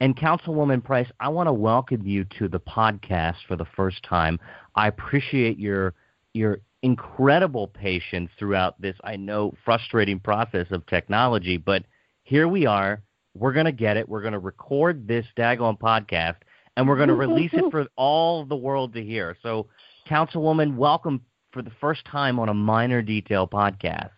And Councilwoman Price, I want to welcome you to the podcast for the first time. I appreciate your your incredible patience throughout this, I know, frustrating process of technology, but here we are. We're going to get it. We're going to record this daggone podcast, and we're going to release it for all the world to hear. So, Councilwoman, welcome for the first time on a Miner Detail podcast.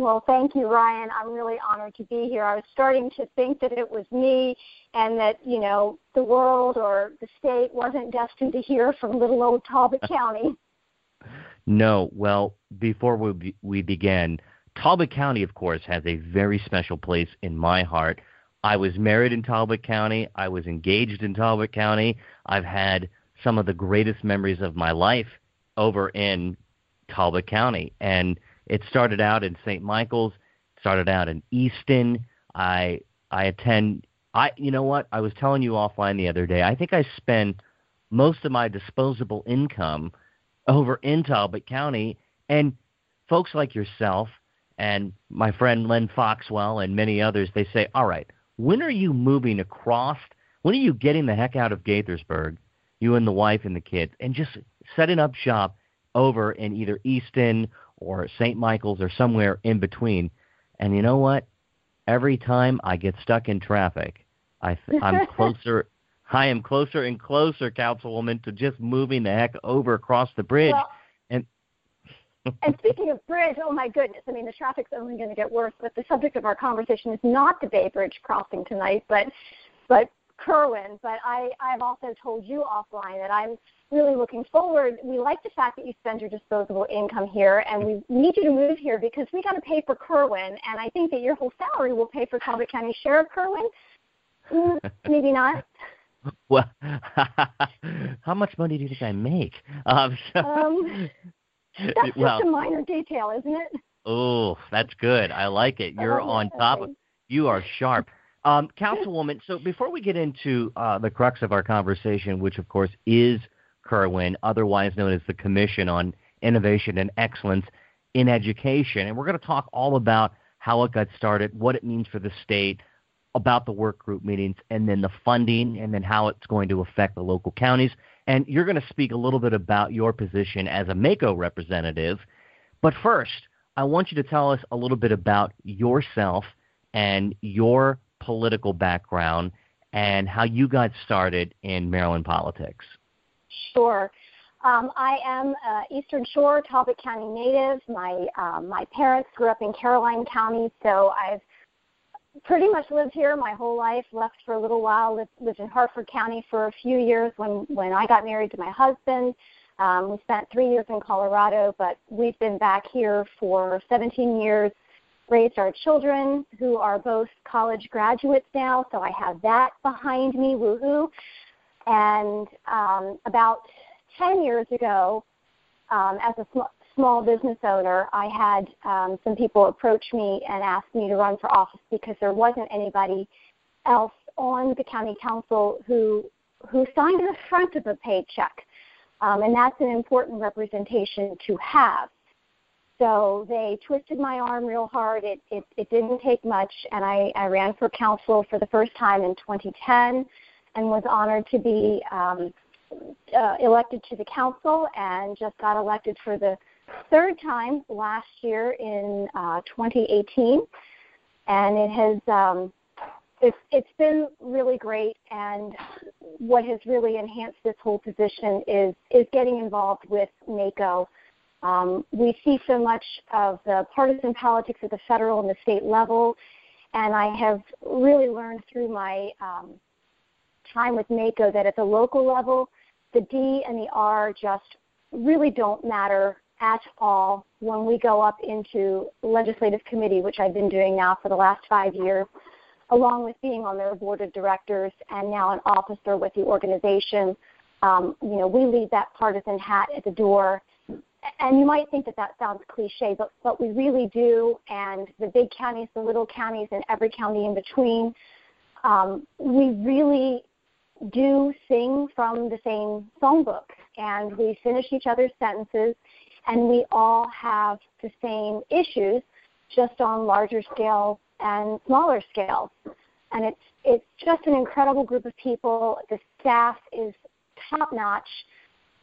Well, thank you, Ryan. I'm really honored to be here. I was starting to think that it was me and that, you know, the world or the state wasn't destined to hear from little old Talbot County. No. Well, before we, we begin, Talbot County, of course, has a very special place in my heart. I was married in Talbot County. I was engaged in Talbot County. I've had some of the greatest memories of my life over in Talbot County. And it started out in St. Michaels, started out in Easton. I I attend I you know what? I was telling you offline the other day. I think I spend most of my disposable income over in Talbot County and folks like yourself and my friend Len Foxwell and many others, they say, "All right, when are you moving across? When are you getting the heck out of Gaithersburg, you and the wife and the kids, and just setting up shop over in either Easton or St. Michaels or somewhere in between?" And you know what? Every time I get stuck in traffic, I th- I'm closer. I am closer and closer, Councilwoman, to just moving the heck over across the bridge. Well, and and speaking of bridge, oh my goodness! I mean, the traffic's only going to get worse. But the subject of our conversation is not the Bay Bridge crossing tonight, but but Kirwan. But I I've also told you offline that I'm really looking forward. We like the fact that you spend your disposable income here, and we need you to move here because we got to pay for Kirwan, and I think that your whole salary will pay for Talbot County Sheriff Kirwan. Mm, maybe not. Well, how much money do you think I make? Um, so, um, that's well, just a minor detail, isn't it? Oh, that's good. I like it. You're oh, on top of. You are sharp. Um, Councilwoman, so before we get into uh, the crux of our conversation, which of course is Kirwan, otherwise known as the Commission on Innovation and Excellence in Education, and we're going to talk all about how it got started, what it means for the state, about the work group meetings, and then the funding, and then how it's going to affect the local counties. And you're going to speak a little bit about your position as a MACo representative. But first, I want you to tell us a little bit about yourself and your political background and how you got started in Maryland politics. Sure. Um, I am uh, Eastern Shore, Talbot County native. My um, my parents grew up in Caroline County, so I've pretty much lived here my whole life. Left for a little while. Lived, lived in Harford County for a few years when when I got married to my husband. Um, we spent three years in Colorado, but we've been back here for 17 years. Raised our children, who are both college graduates now, so I have that behind me. Woohoo! And um, about 10 years ago, um, as a sm- small business owner, I had um, some people approach me and ask me to run for office because there wasn't anybody else on the county council who who signed the front of a paycheck, um, and that's an important representation to have. So they twisted my arm real hard. It it, it didn't take much, and I, I ran for council for the first time in 2010, and was honored to be um, uh, elected to the council, and just got elected for the third time last year in uh, 2018, and it has um, it's it's been really great. And what has really enhanced this whole position is is getting involved with MACo. Um, we see so much of the partisan politics at the federal and the state level, and I have really learned through my um, time with MACo that at the local level, the D and the R just really don't matter at all when we go up into legislative committee, which I've been doing now for the last five years, along with being on their board of directors and now an officer with the organization. Um, you know, we leave that partisan hat at the door. And you might think that that sounds cliche, but, but we really do. And the big counties, the little counties, and every county in between, um, we really do sing from the same songbook. And we finish each other's sentences and we all have the same issues, just on larger scales and smaller scales. and it's it's just an incredible group of people. The staff is top notch,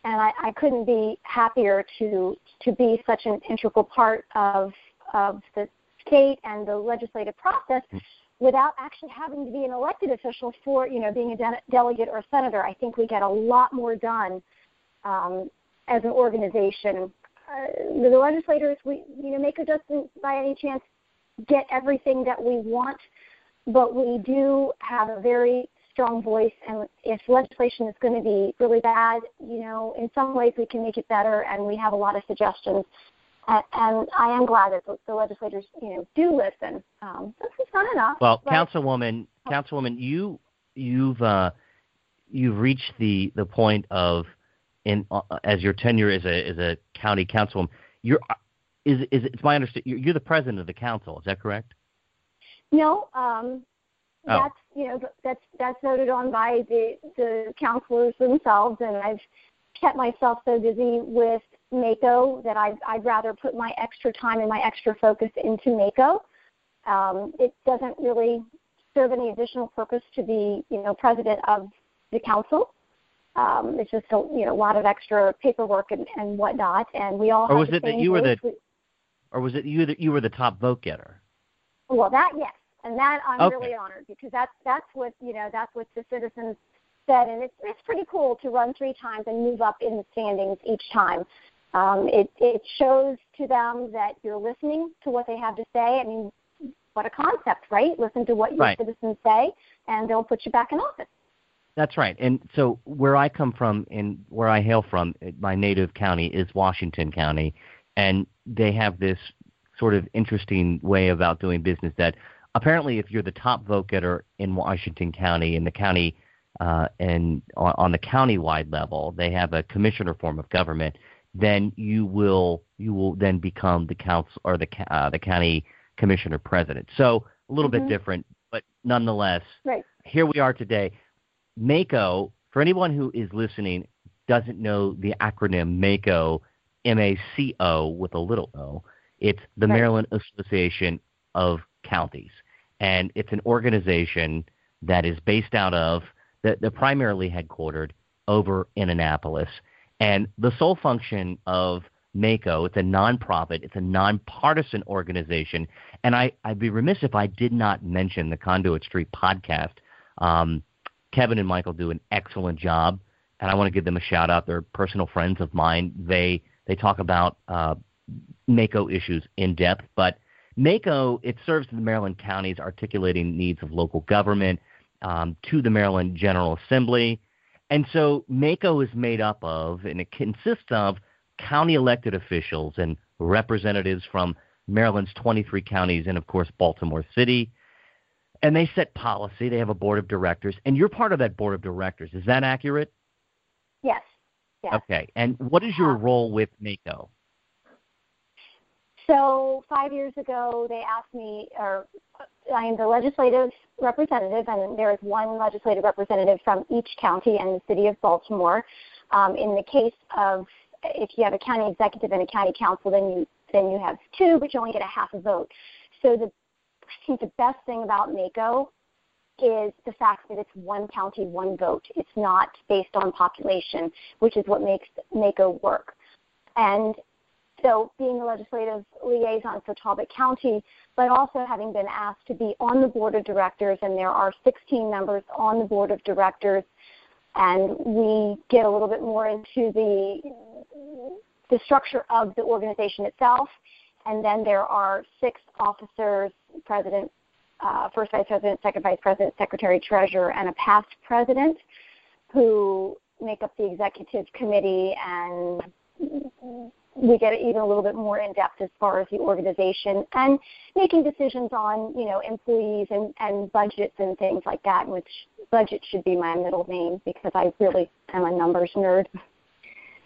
and I, I couldn't be happier to to be such an integral part of of the state and the legislative process mm. without actually having to be an elected official for you know being a de- delegate or a senator. I think we get a lot more done um, as an organization. Uh, the legislators, we you know, MACo doesn't by any chance get everything that we want, but we do have a very strong voice. And if legislation is going to be really bad, you know, in some ways we can make it better, and we have a lot of suggestions. And, and I am glad that the, the legislators, you know, do listen. Um, this is not enough. Well, but, Councilwoman, oh. Councilwoman, you you've uh, you've reached the the point of in uh, as your tenure as a as a county councilwoman. You're is is it's my understanding you're, you're the president of the council. Is that correct? No, um, oh. that's you know that's that's voted on by the the councilors themselves, and I've kept myself so busy with MACo that I'd, I'd rather put my extra time and my extra focus into MACo. Um, it doesn't really serve any additional purpose to be, you know, president of the council. Um, it's just a you know a lot of extra paperwork and, and whatnot, and we all. Or was it that you were the, or was it you that you were the top vote getter? Well, that yes, and that I'm okay. really honored because that's that's what you know that's what the citizens said, and it's it's pretty cool to run three times and move up in the standings each time. Um, it it shows to them that you're listening to what they have to say. I mean, what a concept, right? Listen to what your right. citizens say, and they'll put you back in office. That's right. And so where I come from and where I hail from, my native county is Washington County, and they have this sort of interesting way about doing business that apparently if you're the top vote getter in Washington County in the county uh, and on, on the county-wide level, they have a commissioner form of government. Then you will you will then become the council or the uh, the county commissioner president. So a little mm-hmm. bit different, but nonetheless, right. here we are today. MACo, for anyone who is listening, doesn't know the acronym MACo, M A C O with a little o. It's the right. Maryland Association of Counties, and it's an organization that is based out of the, the primarily headquartered over in Annapolis. And the sole function of MACo, it's a nonprofit, it's a nonpartisan organization. And I, I'd be remiss if I did not mention the Conduit Street podcast. Um, Kevin and Michael do an excellent job, and I want to give them a shout out. They're personal friends of mine. They they talk about uh, MACo issues in depth, but MACo it serves the Maryland counties, articulating needs of local government um, to the Maryland General Assembly, and so MACo is made up of, and it consists of county elected officials and representatives from Maryland's 23 counties and, of course, Baltimore City. And they set policy. They have a board of directors, and you're part of that board of directors. Is that accurate? Yes. yes. Okay. And what is your role with MACo? So five years ago, they asked me, or I am the legislative representative, and there is one legislative representative from each county and the city of Baltimore. Um, in the case of if you have a county executive and a county council, then you then you have two, but you only get a half a vote. So the I think the best thing about MACo is the fact that it's one county, one vote. It's not based on population, which is what makes MACo work. And so being a legislative liaison for Talbot County, but also having been asked to be on the board of directors, and there are 16 members on the board of directors, and we get a little bit more into the the structure of the organization itself, and then there are six officers: president, uh, first vice president, second vice president, secretary, treasurer, and a past president, who make up the executive committee and we get even a little bit more in depth as far as the organization and making decisions on you know employees and, and budgets and things like that which budget should be my middle name because i really am a numbers nerd.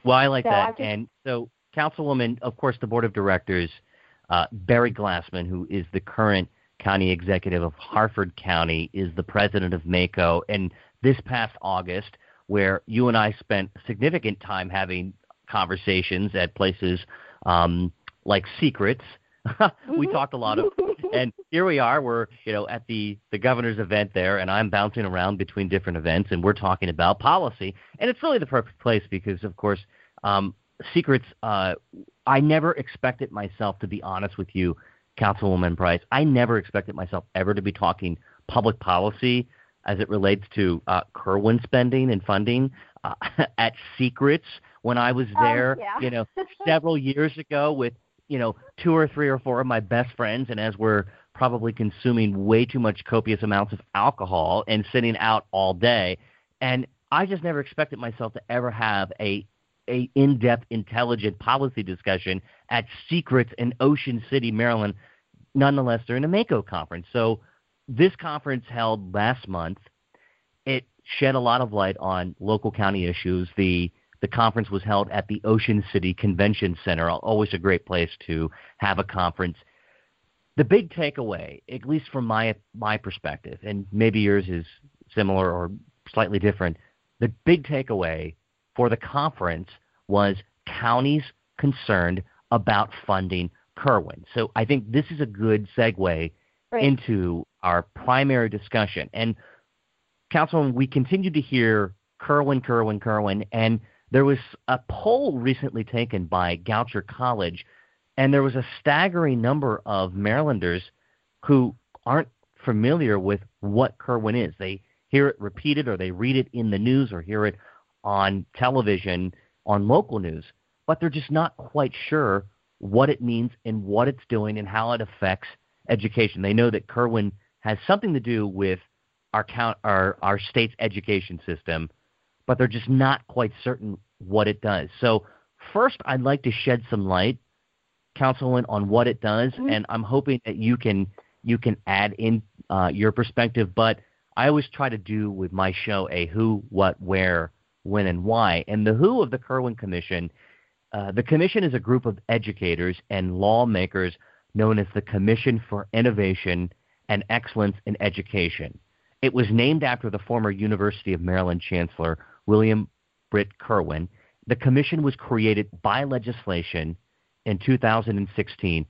Well i like so that. Just, and so councilwoman of course the board of directors uh, barry glassman who is the current county executive of harford county is the president of MACo. And this past august where you and i spent significant time having conversations at places um, like Secrets, we mm-hmm. talked a lot of, and here we are. We're you know at the the governor's event there, and I'm bouncing around between different events, and we're talking about policy, and it's really the perfect place because, of course, um, secrets. Uh, I never expected myself to be honest with you, Councilwoman Price. I never expected myself ever to be talking public policy as it relates to uh, Kirwan spending and funding uh, at Secrets when I was oh, there, yeah. you know, several years ago with you know two or three or four of my best friends, and as we're probably consuming way too much copious amounts of alcohol and sitting out all day, and I just never expected myself to ever have a a in-depth, intelligent policy discussion at Secrets in Ocean City, Maryland. Nonetheless, during a MACo conference. So this conference held last month. It shed a lot of light on local county issues. The the conference was held at the Ocean City Convention Center, always a great place to have a conference. The big takeaway, at least from my my perspective, and maybe yours is similar or slightly different, the big takeaway for the conference was counties concerned about funding Kirwan. So I think this is a good segue right. into our primary discussion. And Councilman, we continue to hear Kirwan, Kirwan, Kirwan, and there was a poll recently taken by Goucher College, and there was a staggering number of Marylanders who aren't familiar with what Kirwan is. They hear it repeated, or they read it in the news, or hear it on television, on local news, but they're just not quite sure what it means and what it's doing and how it affects education. They know that Kirwan has something to do with our count, our our state's education system, but they're just not quite certain what it does. So first, I'd like to shed some light, Councilman, on what it does, mm-hmm. and I'm hoping that you can you can add in uh, your perspective. But I always try to do with my show a who, what, where, when, and why. And the who of the Kirwan Commission, uh, the commission is a group of educators and lawmakers known as the Commission for Innovation and Excellence in Education. It was named after the former University of Maryland Chancellor William Brit Kirwan. The commission was created by legislation in 2016,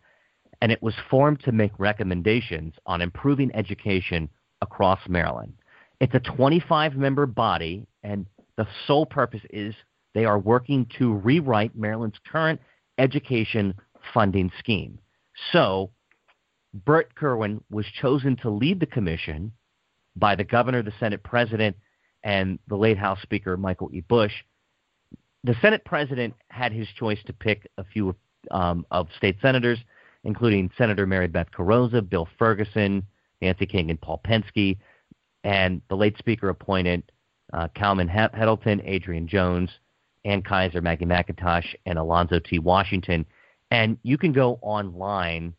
and it was formed to make recommendations on improving education across Maryland. It's a 25 member body, and the sole purpose is they are working to rewrite Maryland's current education funding scheme. So, Brit Kirwan was chosen to lead the commission by the governor, the Senate president, and the late House Speaker Michael E. Busch. The Senate president had his choice to pick a few um, of state senators, including Senator Mary Beth Carrozza, Bill Ferguson, Nancy King, and Paul Pinsky. And the late Speaker appointed uh, Calman Heddleton, Adrienne Jones, Anne Kaiser, Maggie McIntosh, and Alonzo T. Washington. And you can go online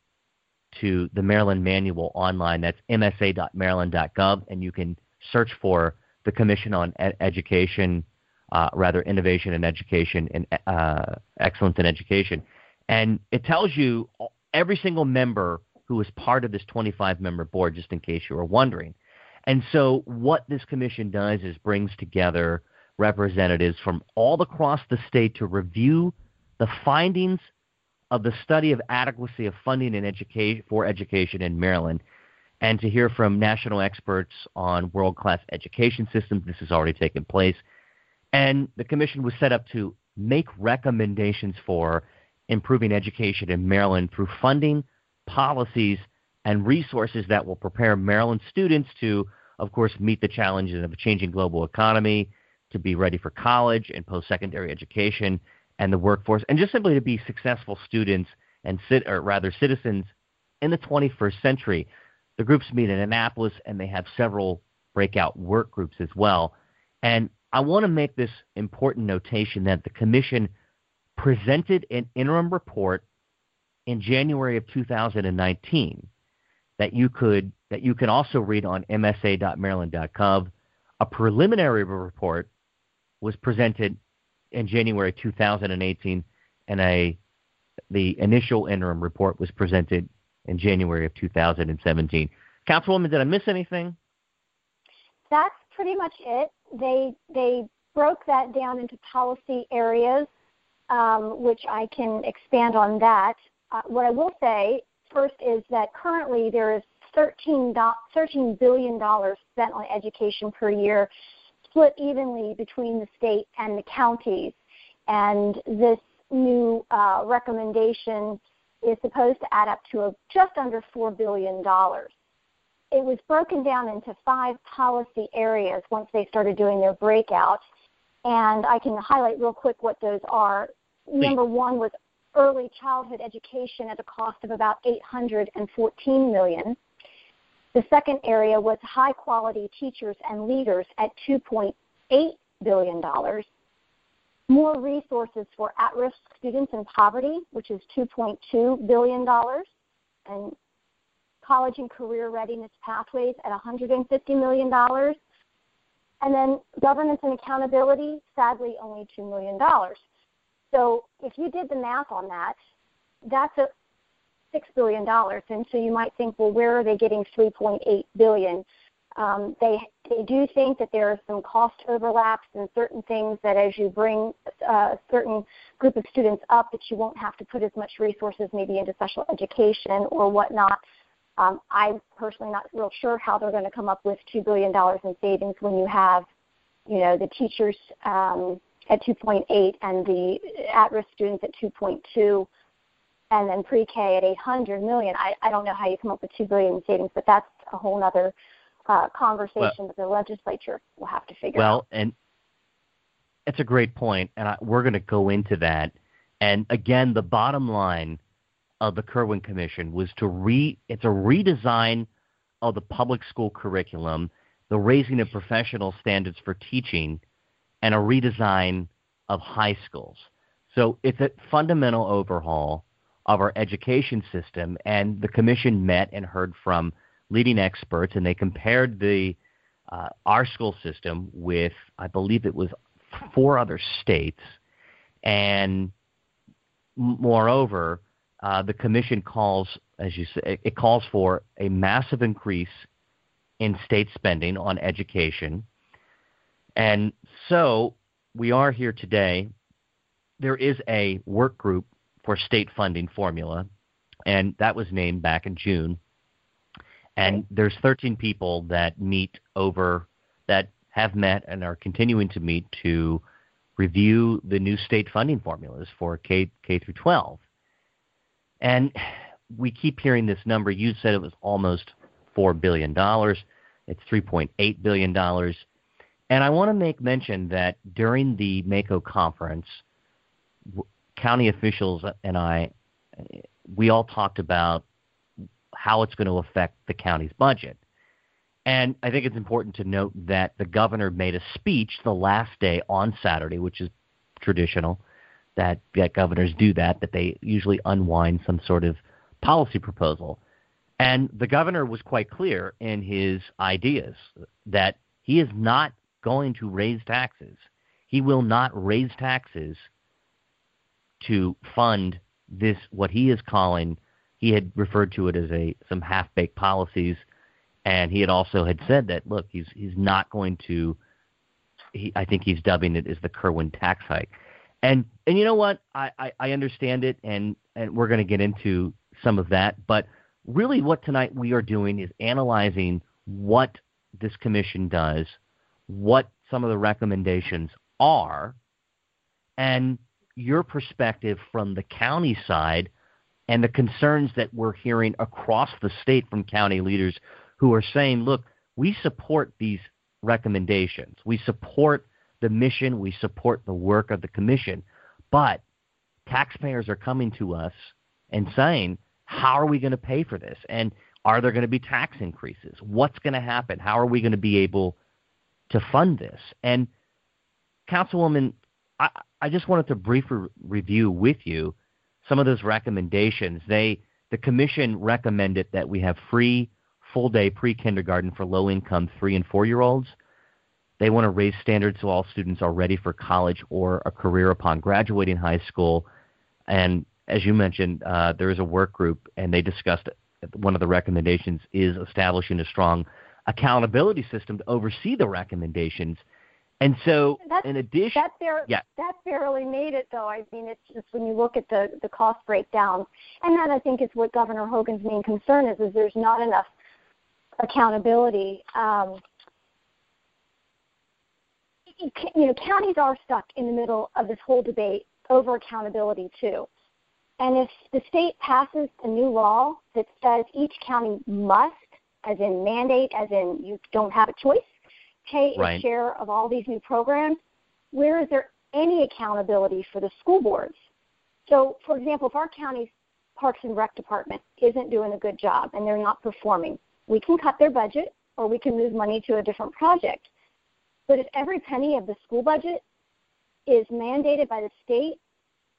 to the Maryland Manual online. That's msa.maryland.gov, and you can search for the Commission on Ed- Education, uh, rather innovation in education and uh, excellence in education, and it tells you every single member who is part of this 25-member board, just in case you were wondering. And so, what this commission does is brings together representatives from all across the state to review the findings of the study of adequacy of funding in education for education in Maryland and to hear from national experts on world class education systems. This has already taken place. And the commission was set up to make recommendations for improving education in Maryland through funding, policies, and resources that will prepare Maryland students to, of course, meet the challenges of a changing global economy, to be ready for college and post secondary education and the workforce, and just simply to be successful students and sit, or rather citizens in the 21st century. The groups meet in Annapolis, and they have several breakout work groups as well. And I want to make this important notation that the commission presented an interim report in January of 2019 that you could that you can also read on msa.maryland.gov. A preliminary report was presented in January 2018, and a the initial interim report was presented in January of 2017. Councilwoman, did I miss anything? That's pretty much it. They they broke that down into policy areas, um, which I can expand on that. uh, what I will say first is that currently there is 13, $13 billion spent on education per year, split evenly between the state and the counties. And this new uh, recommendation is supposed to add up to a, just under $4 billion. It was broken down into five policy areas once they started doing their breakout. And I can highlight real quick what those are. Number one was early childhood education at a cost of about 814 million. The second area was high quality teachers and leaders at 2.8 billion dollars. More resources for at-risk students in poverty, which is 2.2 billion dollars, and college and career readiness pathways at 150 million dollars. And then governance and accountability, sadly, only $2 million. So if you did the math on that, that's a six billion dollars, and so you might think, well, where are they getting 3.8 billion? Um, they they do think that there are some cost overlaps and certain things that as you bring a uh, certain group of students up, that you won't have to put as much resources maybe into special education or whatnot. Um, I'm personally not real sure how they're going to come up with two billion dollars in savings when you have, you know, the teachers um, at 2.8 and the at-risk students at 2.2 and then pre-K at 800 million. I, I don't know how you come up with 2 billion in savings, but that's a whole other uh, conversation well, that the legislature will have to figure well, out. Well, and it's a great point, and I, we're going to go into that. And again, the bottom line of the Kirwan Commission was to re it's a redesign of the public school curriculum, the raising of professional standards for teaching, and a redesign of high schools. So it's a fundamental overhaul of our education system, and the commission met and heard from leading experts, and they compared the uh, our school system with, I believe it was four other states, and moreover, uh, the commission calls, as you say, it calls for a massive increase in state spending on education and so we are here today. There is a work group for state funding formula, and that was named back in June. And there's 13 people that meet over that have met and are continuing to meet to review the new state funding formulas for K K through 12. And we keep hearing this number. You said it was almost four billion dollars. It's 3.8 billion dollars. And I want to make mention that during the MACo conference, county officials and I, we all talked about how it's going to affect the county's budget. And I think it's important to note that the governor made a speech the last day on Saturday, which is traditional that, that governors do that, that they usually unwind some sort of policy proposal. And the governor was quite clear in his ideas that he is not going to raise taxes. He will not raise taxes to fund this what he is calling he had referred to it as a some half baked policies and he had also had said that look he's he's not going to he, I think he's dubbing it as the Kirwan tax hike. And and you know what? I, I, I understand it and, and we're gonna get into some of that, but really what tonight we are doing is analyzing what this commission does what some of the recommendations are and your perspective from the county side and the concerns that we're hearing across the state from county leaders who are saying, look, we support these recommendations. We support the mission. We support the work of the commission. But taxpayers are coming to us and saying, how are we going to pay for this? And are there going to be tax increases? What's going to happen? How are we going to be able to fund this. And Councilwoman, I, I just wanted to briefly review with you some of those recommendations. They the commission recommended that we have free full day pre kindergarten for low income three and four year olds. They want to raise standards so all students are ready for college or a career upon graduating high school. And as you mentioned, uh, there is a work group, and they discussed one of the recommendations is establishing a strong accountability system to oversee the recommendations. And so, that's, in addition, that, bar- yeah. that barely made it, though. I mean, it's just when you look at the the cost breakdowns, and that I think is what Governor Hogan's main concern is: is there's not enough accountability. Um, you know, counties are stuck in the middle of this whole debate over accountability too. And if the state passes a new law that says each county must, as in mandate, as in you don't have a choice, pay right. a share of all these new programs, where is there any accountability for the school boards? So, for example, if our county's Parks and Rec department isn't doing a good job and they're not performing, we can cut their budget or we can move money to a different project. But if every penny of the school budget is mandated by the state,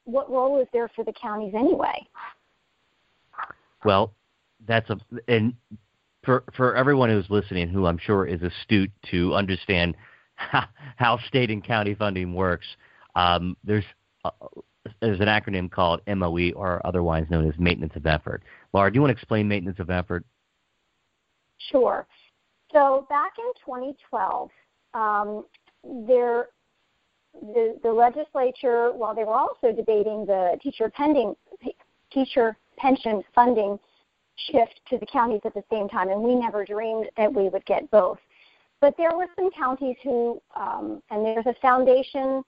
what role is there for the counties anyway? Well, that's a and for for everyone who's listening, who I'm sure is astute to understand how, state and county funding works, um, there's uh, there's an acronym called MOE, or otherwise known as maintenance of effort. Laura, do you want to explain maintenance of effort? Sure. So back in 2012, um, there the, the legislature, while they were also debating the teacher pending teacher pension funding shift to the counties at the same time, and we never dreamed that we would get both. But there were some counties who, um, and there's a foundation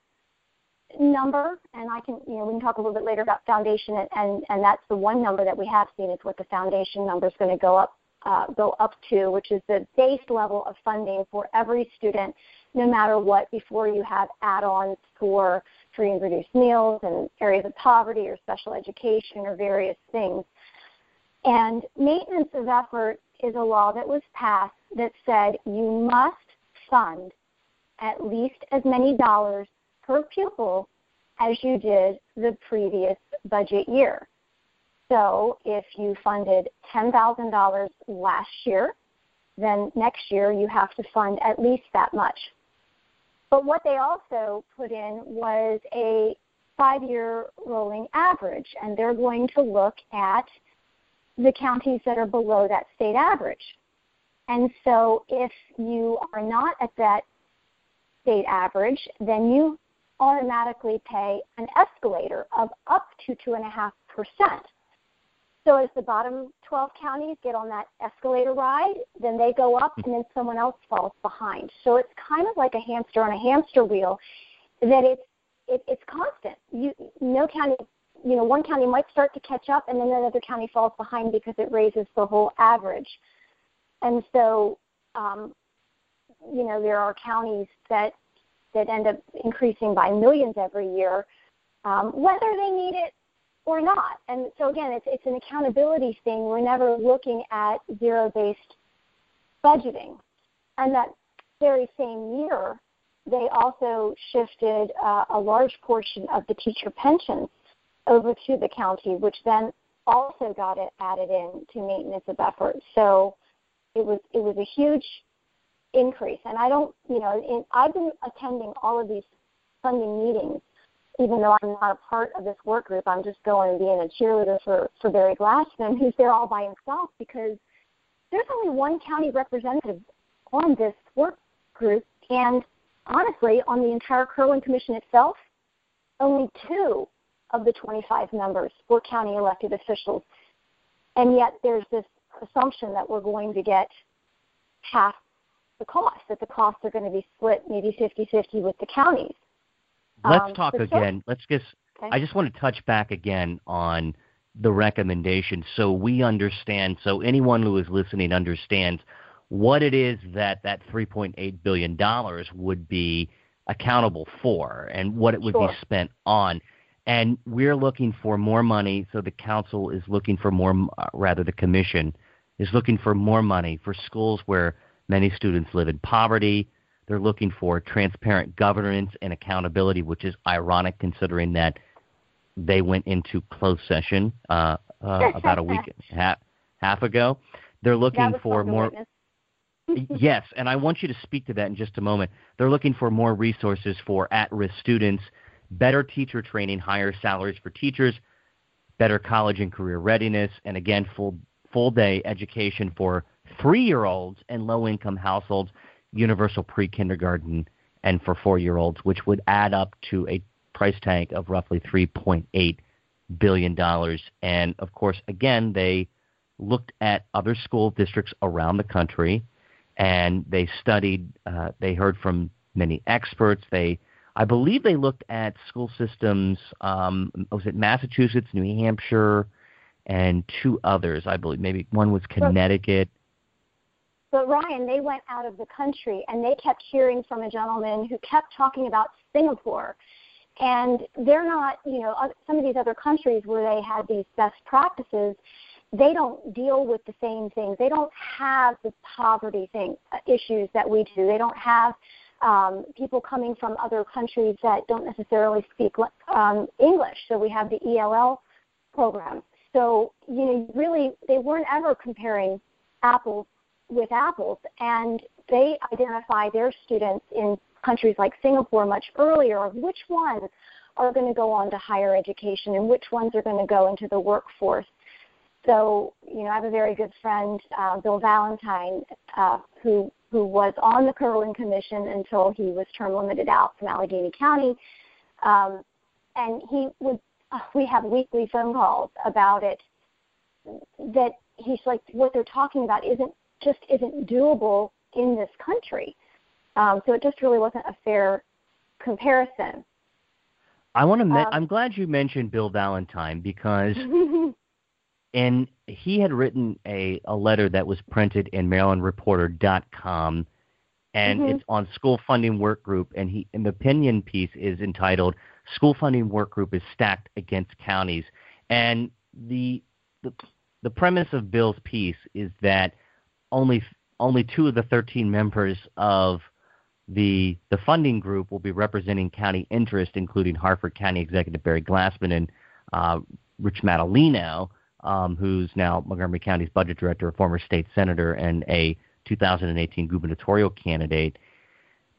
number, and I can, you know, we can talk a little bit later about foundation, and and, and that's the one number that we have seen is what the foundation number is going to go up uh, go up to, which is the base level of funding for every student, no matter what, before you have add-ons for free and reduced meals and areas of poverty or special education or various things. And maintenance of effort is a law that was passed that said you must fund at least as many dollars per pupil as you did the previous budget year. So if you funded $10,000 last year, then next year you have to fund at least that much. But what they also put in was a five year rolling average, and they're going to look at the counties that are below that state average. And so if you are not at that state average, then you automatically pay an escalator of up to 2.5%. So as the bottom 12 counties get on that escalator ride, then they go up and then someone else falls behind. So it's kind of like a hamster on a hamster wheel that it's it, it's constant. You no county you know, one county might start to catch up and then another county falls behind because it raises the whole average. And so um, you know, there are counties that that end up increasing by millions every year, um, whether they need it or not. And so again, it's it's an accountability thing. We're never looking at zero-based budgeting. And that very same year, they also shifted uh, a large portion of the teacher pensions over to the county, which then also got it added in to maintenance of effort. So it was it was a huge increase. And I don't, you know, in, I've been attending all of these funding meetings even though I'm not a part of this work group, I'm just going and being a cheerleader for, for Barry Glassman, who's there all by himself because there's only one county representative on this work group, and honestly, on the entire Kirwan Commission itself, only two of the 25 members were county elected officials. And yet there's this assumption that we're going to get half the cost, that the costs are going to be split maybe 50 50 with the counties. Let's Um, talk again. Let's just. Okay. I just want to touch back again on the recommendation, so we understand, so anyone who is listening understands what it is that that 3.8 billion dollars would be accountable for, and what it would Sure. be spent on. And we're looking for more money, so the council is looking for more, uh, rather the commission is looking for more money for schools where many students live in poverty, they're looking for transparent governance and accountability, which is ironic considering that they went into closed session uh, uh, about a week half, half ago. They're looking for more. yes, and I want you to speak to that in just a moment. They're looking for more resources for at-risk students, better teacher training, higher salaries for teachers, better college and career readiness, and again, full full day education for three-year-olds and low-income households, universal pre-kindergarten and for four year olds, which would add up to a price tag of roughly $3.8 billion. And of course, again, they looked at other school districts around the country and they studied, uh, they heard from many experts. They, I believe they looked at school systems, um, was it Massachusetts, New Hampshire, and two others, I believe. Maybe one was Connecticut. But Ryan, they went out of the country and they kept hearing from a gentleman who kept talking about Singapore. And they're not, you know, some of these other countries where they had these best practices, they don't deal with the same things. They don't have the poverty thing uh, issues that we do. They don't have um, people coming from other countries that don't necessarily speak um, English. So we have the ELL program. So you know, really, they weren't ever comparing apples with apples, and they identify their students in countries like Singapore much earlier of which ones are going to go on to higher education and which ones are going to go into the workforce. So, you know, I have a very good friend, uh, Bill Valentine, uh, who who was on the Kirwan Commission until he was term limited out from Allegany County, um, and he would. Uh, we have weekly phone calls about it. That he's like, what they're talking about isn't just isn't doable in this country. Um, so it just really wasn't a fair comparison. I want to. Me- um, I'm glad you mentioned Bill Valentine because, and he had written a a letter that was printed in MarylandReporter.com, and mm-hmm. it's on School Funding Work Group, and he an opinion piece is entitled "School Funding Work Group is Stacked Against Counties," and the the the premise of Bill's piece is that only only two of the 13 members of the the funding group will be representing county interest, including Harford County Executive Barry Glassman and uh, Rich Madaleno, um, who's now Montgomery County's budget director, a former state senator, and a 2018 gubernatorial candidate.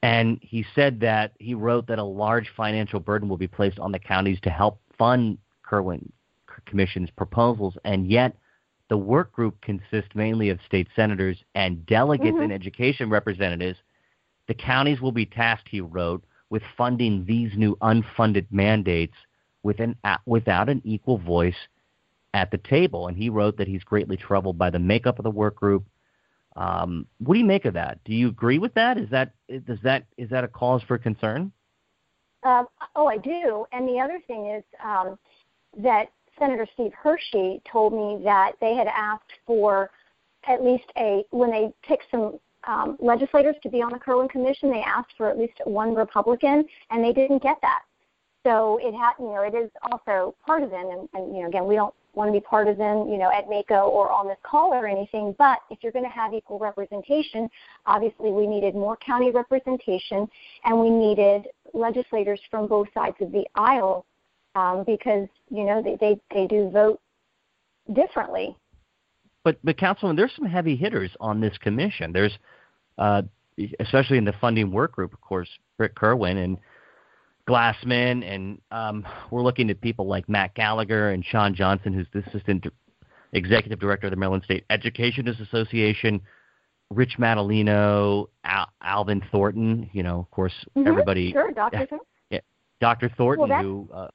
And he said that he wrote that a large financial burden will be placed on the counties to help fund Kirwan Commission's proposals, and yet the work group consists mainly of state senators and delegates mm-hmm. and education representatives the counties will be tasked, he wrote, with funding these new unfunded mandates with an, without an equal voice at the table. And he wrote that he's greatly troubled by the makeup of the work group. Um, what do you make of that? Do you agree with that? Is that does that is that a cause for concern? Um, oh, I do. And the other thing is um, that Senator Steve Hershey told me that they had asked for at least a when they picked some um, legislators to be on the Kirwan Commission. They asked for at least one Republican, and they didn't get that. So it had, you know, it is also partisan, and, and you know, again, we don't want to be partisan, you know, at MACo or on this call or anything. But if you're going to have equal representation, obviously we needed more county representation, and we needed legislators from both sides of the aisle um, because you know they, they they do vote differently. But but Councilman, there's some heavy hitters on this commission. There's uh, especially in the funding work group, of course, Rick Kirwan and Glassman, and um, we're looking at people like Matt Gallagher and Sean Johnson, who's the assistant executive director of the Maryland State Educationists Association. Rich Madaleno, Al- Alvin Thornton, you know, of course, mm-hmm. everybody. Sure, Dr. Thornton. Yeah, Dr. Thornton, well, who. Uh,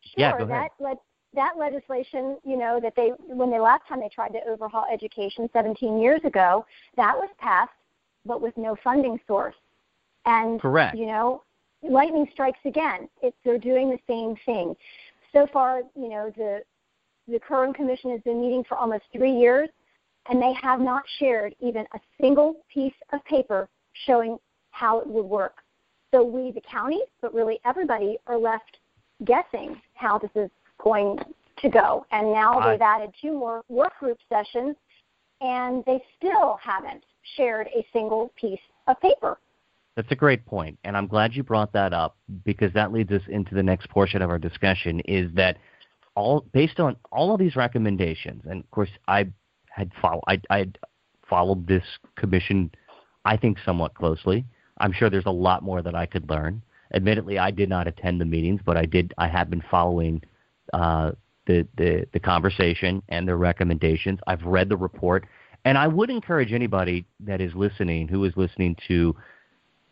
sure, yeah, go ahead. that that legislation, you know, that they when the last time they tried to overhaul education 17 years ago, that was passed, but with no funding source. And correct, you know, lightning strikes again. It's they're doing the same thing. So far, you know, the the Kirwan Commission has been meeting for almost three years, and they have not shared even a single piece of paper showing how it would work. So we, the county, but really everybody, are left guessing how this is going to go. And now they've added two more work group sessions, and they still haven't shared a single piece of paper. That's a great point, and I'm glad you brought that up because that leads us into the next portion of our discussion. Is that all based on all of these recommendations? And of course, I had follow I I followed this commission, I think, somewhat closely. I'm sure there's a lot more that I could learn. Admittedly, I did not attend the meetings, but I did. I have been following uh, the, the, the conversation and the recommendations. I've read the report, and I would encourage anybody that is listening, who is listening to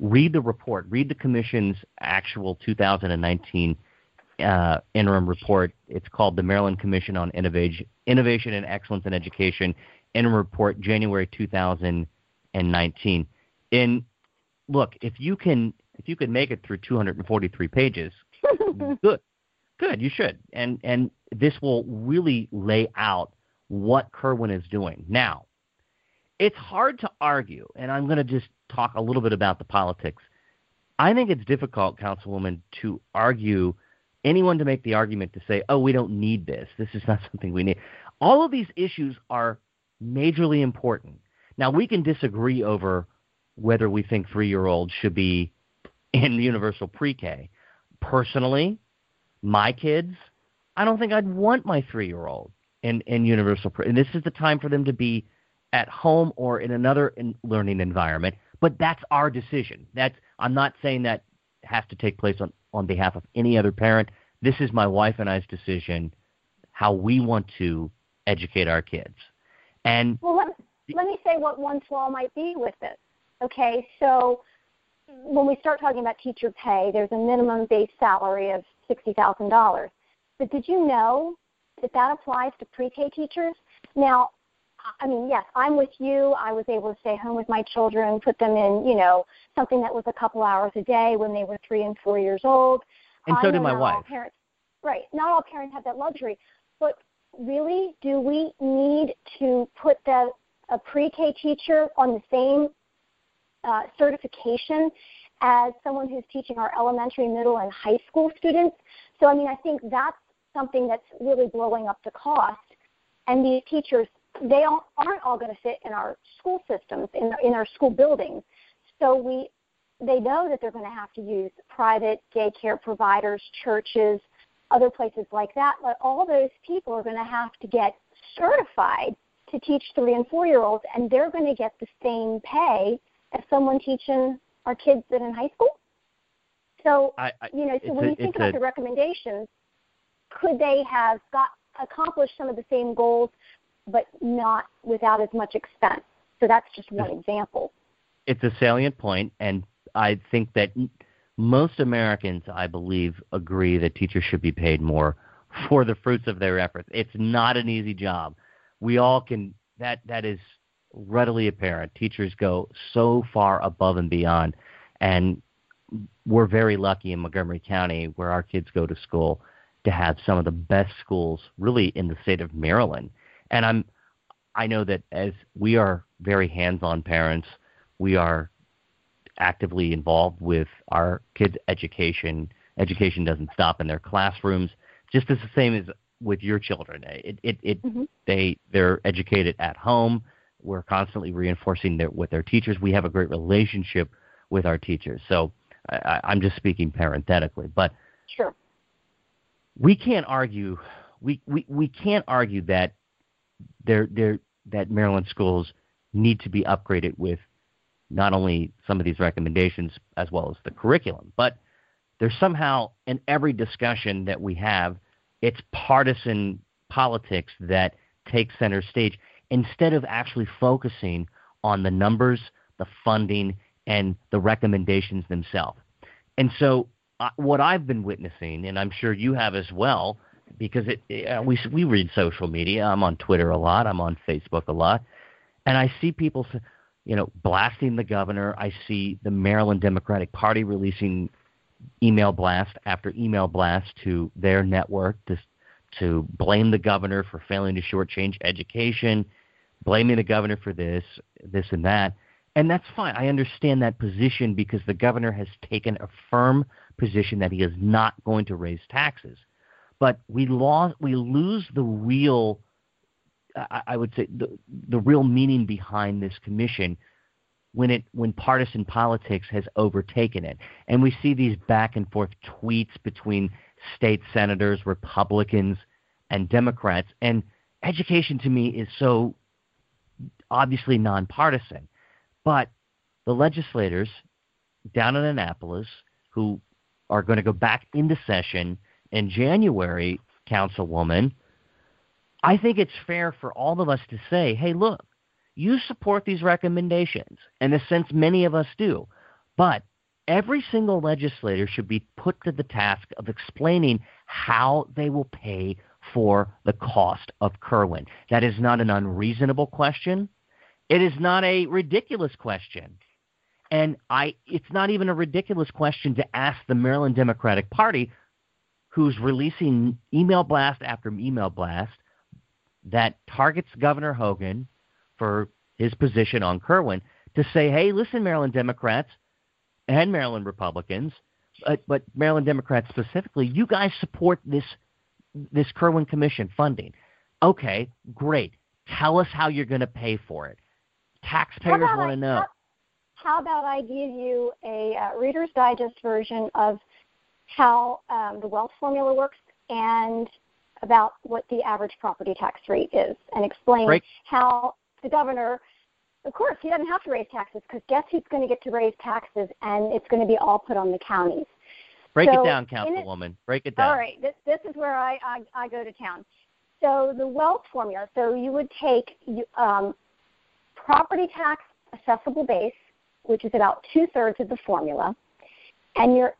read the report, read the Commission's actual 2019 uh, interim report. It's called the Maryland Commission on Innovation, Innovation and Excellence in Education, interim report, January 2019. In look, if you can if you can make it through 243 pages, good, good, you should, and and this will really lay out what Kirwan is doing now. It's hard to argue, and I'm going to just talk a little bit about the politics. I think it's difficult, Councilwoman, to argue anyone to make the argument to say, "Oh, we don't need this. This is not something we need." All of these issues are majorly important. Now we can disagree over whether we think three-year-olds should be in universal pre-K. Personally, my kids, I don't think I'd want my three-year-old in in universal pre. And this is the time for them to be at home or in another in learning environment. But that's our decision. That's I'm not saying that has to take place on on behalf of any other parent. This is my wife and I's decision how we want to educate our kids. And well, let, let me say what one flaw might be with this. Okay, so when we start talking about teacher pay, there's a minimum base salary of sixty thousand dollars. But did you know that that applies to pre-K teachers? Now, I mean, yes, I'm with you. I was able to stay home with my children, put them in, you know, something that was a couple hours a day when they were three and four years old. And so I did my wife. Parents, right. Not all parents have that luxury. But really, do we need to put the, a pre-K teacher on the same uh, certification as someone who's teaching our elementary, middle, and high school students? So, I mean, I think that's something that's really blowing up the cost. And these teachers they all, aren't all going to fit in our school systems, in, in our school buildings. So we, they know that they're going to have to use private daycare providers, churches, other places like that. But all those people are going to have to get certified to teach three and four year olds, and they're going to get the same pay as someone teaching our kids that in high school. So I, I, you know, so when a, you think about a, the recommendations, could they have got accomplished some of the same goals but not without as much expense. So that's just one example. It's a salient point, and I think that most Americans, I believe, agree that teachers should be paid more for the fruits of their efforts. It's not an easy job. We all can that that is readily apparent. Teachers go so far above and beyond, and we're very lucky in Montgomery County, where our kids go to school, to have some of the best schools, really, in the state of Maryland and I'm I know that as we are very hands-on parents, we are actively involved with our kids' education. Education doesn't stop in their classrooms, just as the same as with your children. It it, it mm-hmm. they they're educated at home. We're constantly reinforcing their, with their teachers. We have a great relationship with our teachers. So I, I'm just speaking parenthetically, but sure, we can't argue. We, we, we can't argue that they're, they're, that Maryland schools need to be upgraded with not only some of these recommendations as well as the curriculum, but there's somehow in every discussion that we have, it's partisan politics that takes center stage instead of actually focusing on the numbers, the funding, and the recommendations themselves. And so, uh, what I've been witnessing, and I'm sure you have as well, because it, uh, we we read social media. I'm on Twitter a lot. I'm on Facebook a lot, and I see people, you know, blasting the governor. I see the Maryland Democratic Party releasing email blast after email blast to their network to to blame the governor for failing to shortchange education, blaming the governor for this, this and that. And that's fine. I understand that position because the governor has taken a firm position that he is not going to raise taxes but we lost we lose the real I, I would say the the real meaning behind this commission when it when partisan politics has overtaken it. And we see these back and forth tweets between state senators republicans and democrats. And education to me is so obviously nonpartisan. But the legislators down in annapolis who are going to go back into session in January, Councilwoman, I think it's fair for all of us to say, hey, look, you support these recommendations. In a sense, many of us do. But every single legislator should be put to the task of explaining how they will pay for the cost of Kirwan. That is not an unreasonable question. It is not a ridiculous question. And I it's not even a ridiculous question to ask the Maryland Democratic Party who's releasing email blast after email blast that targets Governor Hogan for his position on Kirwan to say, hey, listen, Maryland Democrats and Maryland Republicans, but, but Maryland Democrats specifically, you guys support this this Kirwan Commission funding. Okay, great. Tell us how you're going to pay for it. Taxpayers want to know. How, how, about I give you a uh, Reader's Digest version of how um, the wealth formula works and about what the average property tax rate is and explain Great. how the governor of course, he doesn't have to raise taxes because guess who's going to get to raise taxes, and it's going to be all put on the counties. Break so it down, Councilwoman. Break it down. All right, this, this is where I, I, I go to town. So the wealth formula. So you would take um, property tax assessable base, which is about two thirds of the formula, and your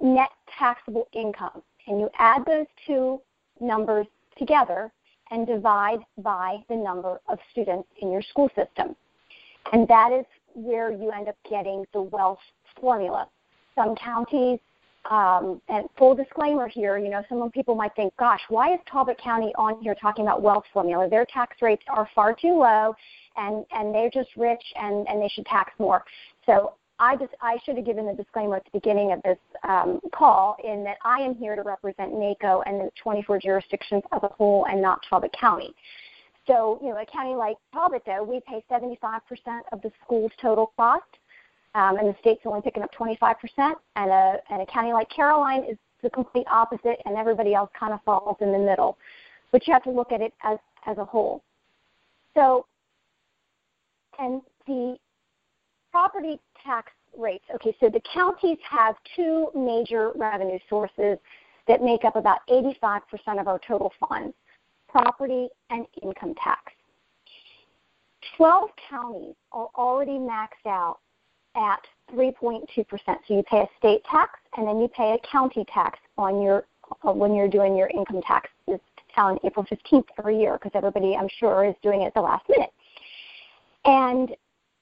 net taxable income, and you add those two numbers together and divide by the number of students in your school system. And that is where you end up getting the wealth formula. Some counties, um, and full disclaimer here, you know, some people might think, gosh, why is Talbot County on here talking about wealth formula? Their tax rates are far too low and, and they're just rich and, and they should tax more. So I just I should have given the disclaimer at the beginning of this um, call in that I am here to represent MACo and the 24 jurisdictions as a whole and not Talbot County. So, you know, a county like Talbot, though, we pay 75% of the school's total cost, um, and the state's only picking up 25%. And a, and a county like Caroline is the complete opposite, and everybody else kind of falls in the middle. But you have to look at it as, as a whole. So, and the property tax rates. Okay, so the counties have two major revenue sources that make up about 85% of our total funds property, and income tax. 12 counties are already maxed out at 3.2%. So you pay a state tax and then you pay a county tax on your uh, when you're doing your income tax on April 15th every year because everybody I'm sure is doing it at the last minute. And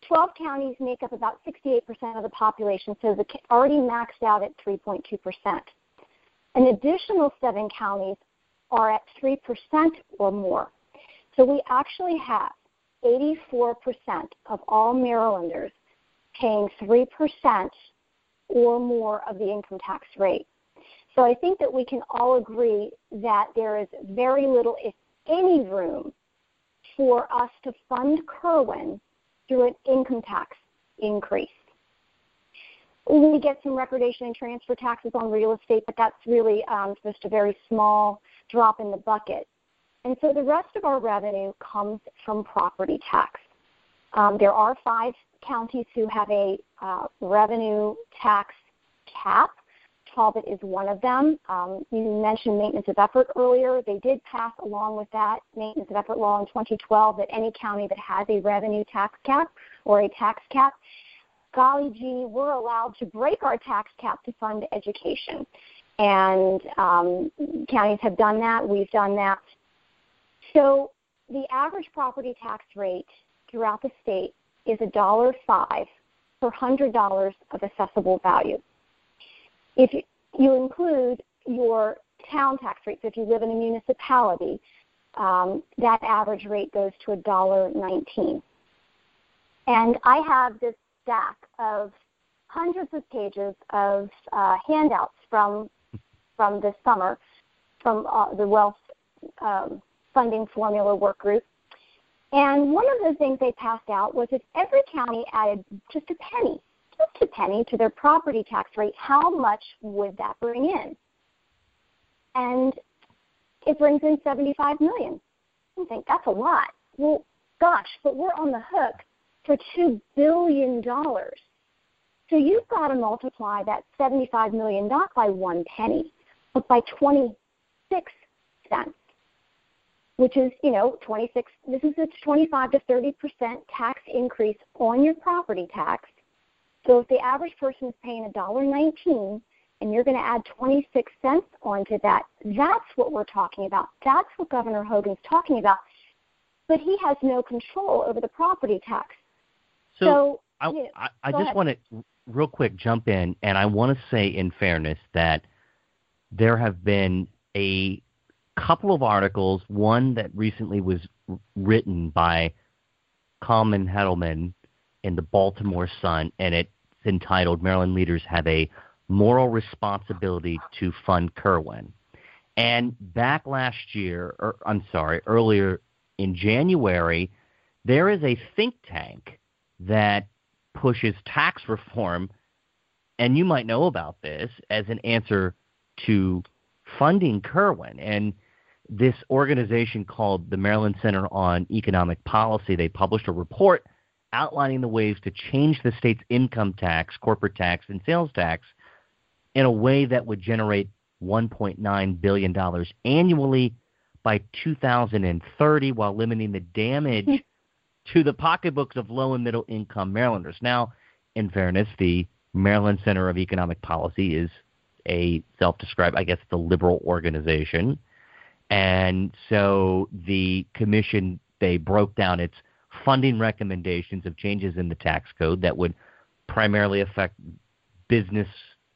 12 counties make up about 68% of the population, so the already maxed out at 3.2%. An additional seven counties are at 3% or more. So we actually have 84% of all Marylanders paying 3% or more of the income tax rate. So I think that we can all agree that there is very little, if any, room for us to fund Kirwan through an income tax increase. We get some recordation and transfer taxes on real estate, but that's really um, just a very small drop in the bucket. And so the rest of our revenue comes from property tax. Um, there are five counties who have a uh, revenue tax cap. Talbot is one of them. Um, you mentioned maintenance of effort earlier. They did pass along with that maintenance of effort law in 2012 that any county that has a revenue tax cap or a tax cap, golly gee, we're allowed to break our tax cap to fund education and um, counties have done that. We've done that. So the average property tax rate throughout the state is a dollar five per hundred dollars of assessable value. If you include your town tax rate, so if you live in a municipality, um, that average rate goes to a dollar nineteen. And I have this stack of hundreds of pages of uh, handouts from from this summer from uh, the Wealth um, Funding Formula Work Group. And one of the things they passed out was if every county added just a penny, just a penny to their property tax rate, how much would that bring in? And it brings in 75 million. I think that's a lot. Well, gosh, but we're on the hook for $2 billion. So you've got to multiply that 75 million not by one penny, but by 26 cents, which is, you know, 26, this is a 25 to 30% tax increase on your property tax. So if the average person is paying $1.19 and you're going to add 26 cents onto that, that's what we're talking about. That's what Governor Hogan's talking about. But he has no control over the property tax. So, so I, yeah, I, I just want to real quick jump in, and I want to say, in fairness, that there have been a couple of articles. One that recently was written by Kalman Hettleman in the Baltimore Sun, and it's entitled "Maryland Leaders Have a Moral Responsibility to Fund Kirwan." And back last year, or I'm sorry, earlier in January, there is a think tank that pushes tax reform, and you might know about this as an answer to funding Kirwan. And this organization called the Maryland Center on Economic Policy, they published a report outlining the ways to change the state's income tax, corporate tax, and sales tax in a way that would generate $1.9 billion annually by 2030 while limiting the damage hmm. to the pocketbooks of low and middle income Marylanders. Now, in fairness, the Maryland Center of Economic Policy is a self described, I guess, the liberal organization. And so the commission, they broke down its funding recommendations of changes in the tax code that would primarily affect business